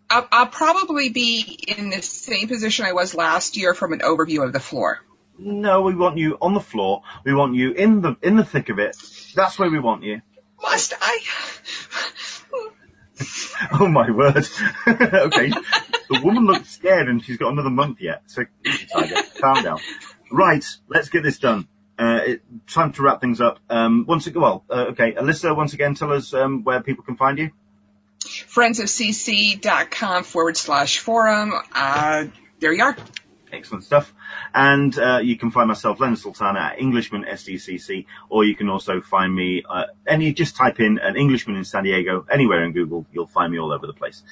I'll, I'll, probably be in the same position I was last year from an overview of the floor. No, we want you on the floor. We want you in the in the thick of it. That's where we want you. Must I? oh my word. okay. the woman looks scared and she's got another month yet. So, tiger, calm down. Right, let's get this done. Uh, it, time to wrap things up. Um, once again, well, uh, okay, Alyssa, once again, tell us um, where people can find you. Friendsofcc.com forward slash forum. Uh, there you are. Excellent stuff. And uh, you can find myself, Leonard Sultana, at Englishman SDCC, or you can also find me, uh, any, just type in an Englishman in San Diego, anywhere in Google, you'll find me all over the place.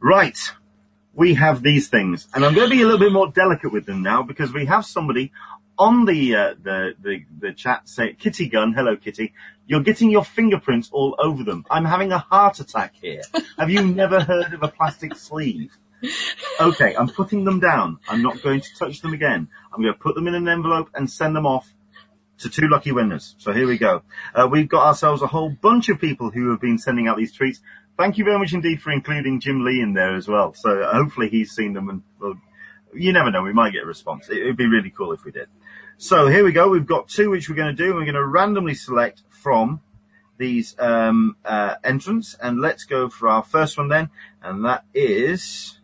Right. We have these things, and I'm going to be a little bit more delicate with them now because we have somebody on the, uh, the, the, the chat say, Kitty Gun, hello Kitty, you're getting your fingerprints all over them. I'm having a heart attack here. have you never heard of a plastic sleeve? Okay, I'm putting them down. I'm not going to touch them again. I'm going to put them in an envelope and send them off to two lucky winners. So here we go. Uh, we've got ourselves a whole bunch of people who have been sending out these tweets. Thank you very much indeed for including Jim Lee in there as well. So uh, hopefully he's seen them and well, you never know. We might get a response. It would be really cool if we did. So here we go. We've got two which we're going to do. We're going to randomly select from these um, uh, entrants, and let's go for our first one then, and that is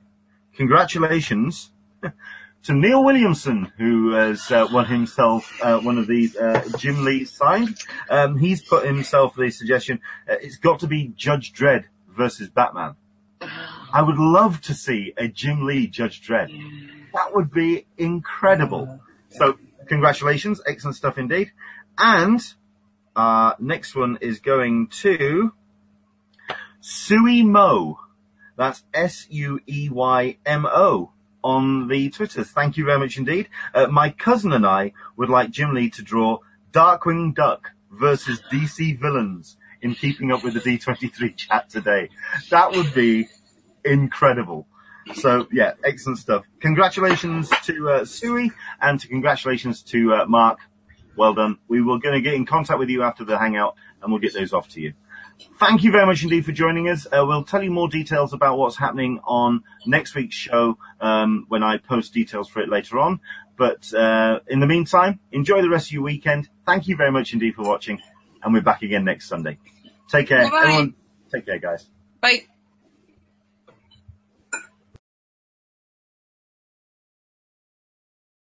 congratulations to Neil Williamson, who has uh, won himself uh, one of these uh, Jim Lee signed. Um, he's put himself the suggestion, uh, it's got to be Judge Dredd versus Batman. I would love to see a Jim Lee Judge Dredd. That would be incredible. So congratulations, excellent stuff indeed. And our next one is going to Sui Mo. That's S-U-E-Y-M-O on the Twitters. Thank you very much indeed. Uh, my cousin and I would like Jim Lee to draw Darkwing Duck versus DC villains in keeping up with the D23 chat today. That would be incredible. So yeah, excellent stuff. Congratulations to uh, and to congratulations to uh, Mark. Well done. We were going to get in contact with you after the hangout and we'll get those off to you. Thank you very much indeed for joining us. Uh, we'll tell you more details about what's happening on next week's show um, when I post details for it later on. But uh, in the meantime, enjoy the rest of your weekend. Thank you very much indeed for watching, and we're back again next Sunday. Take care, Bye-bye. everyone. Take care, guys. Bye.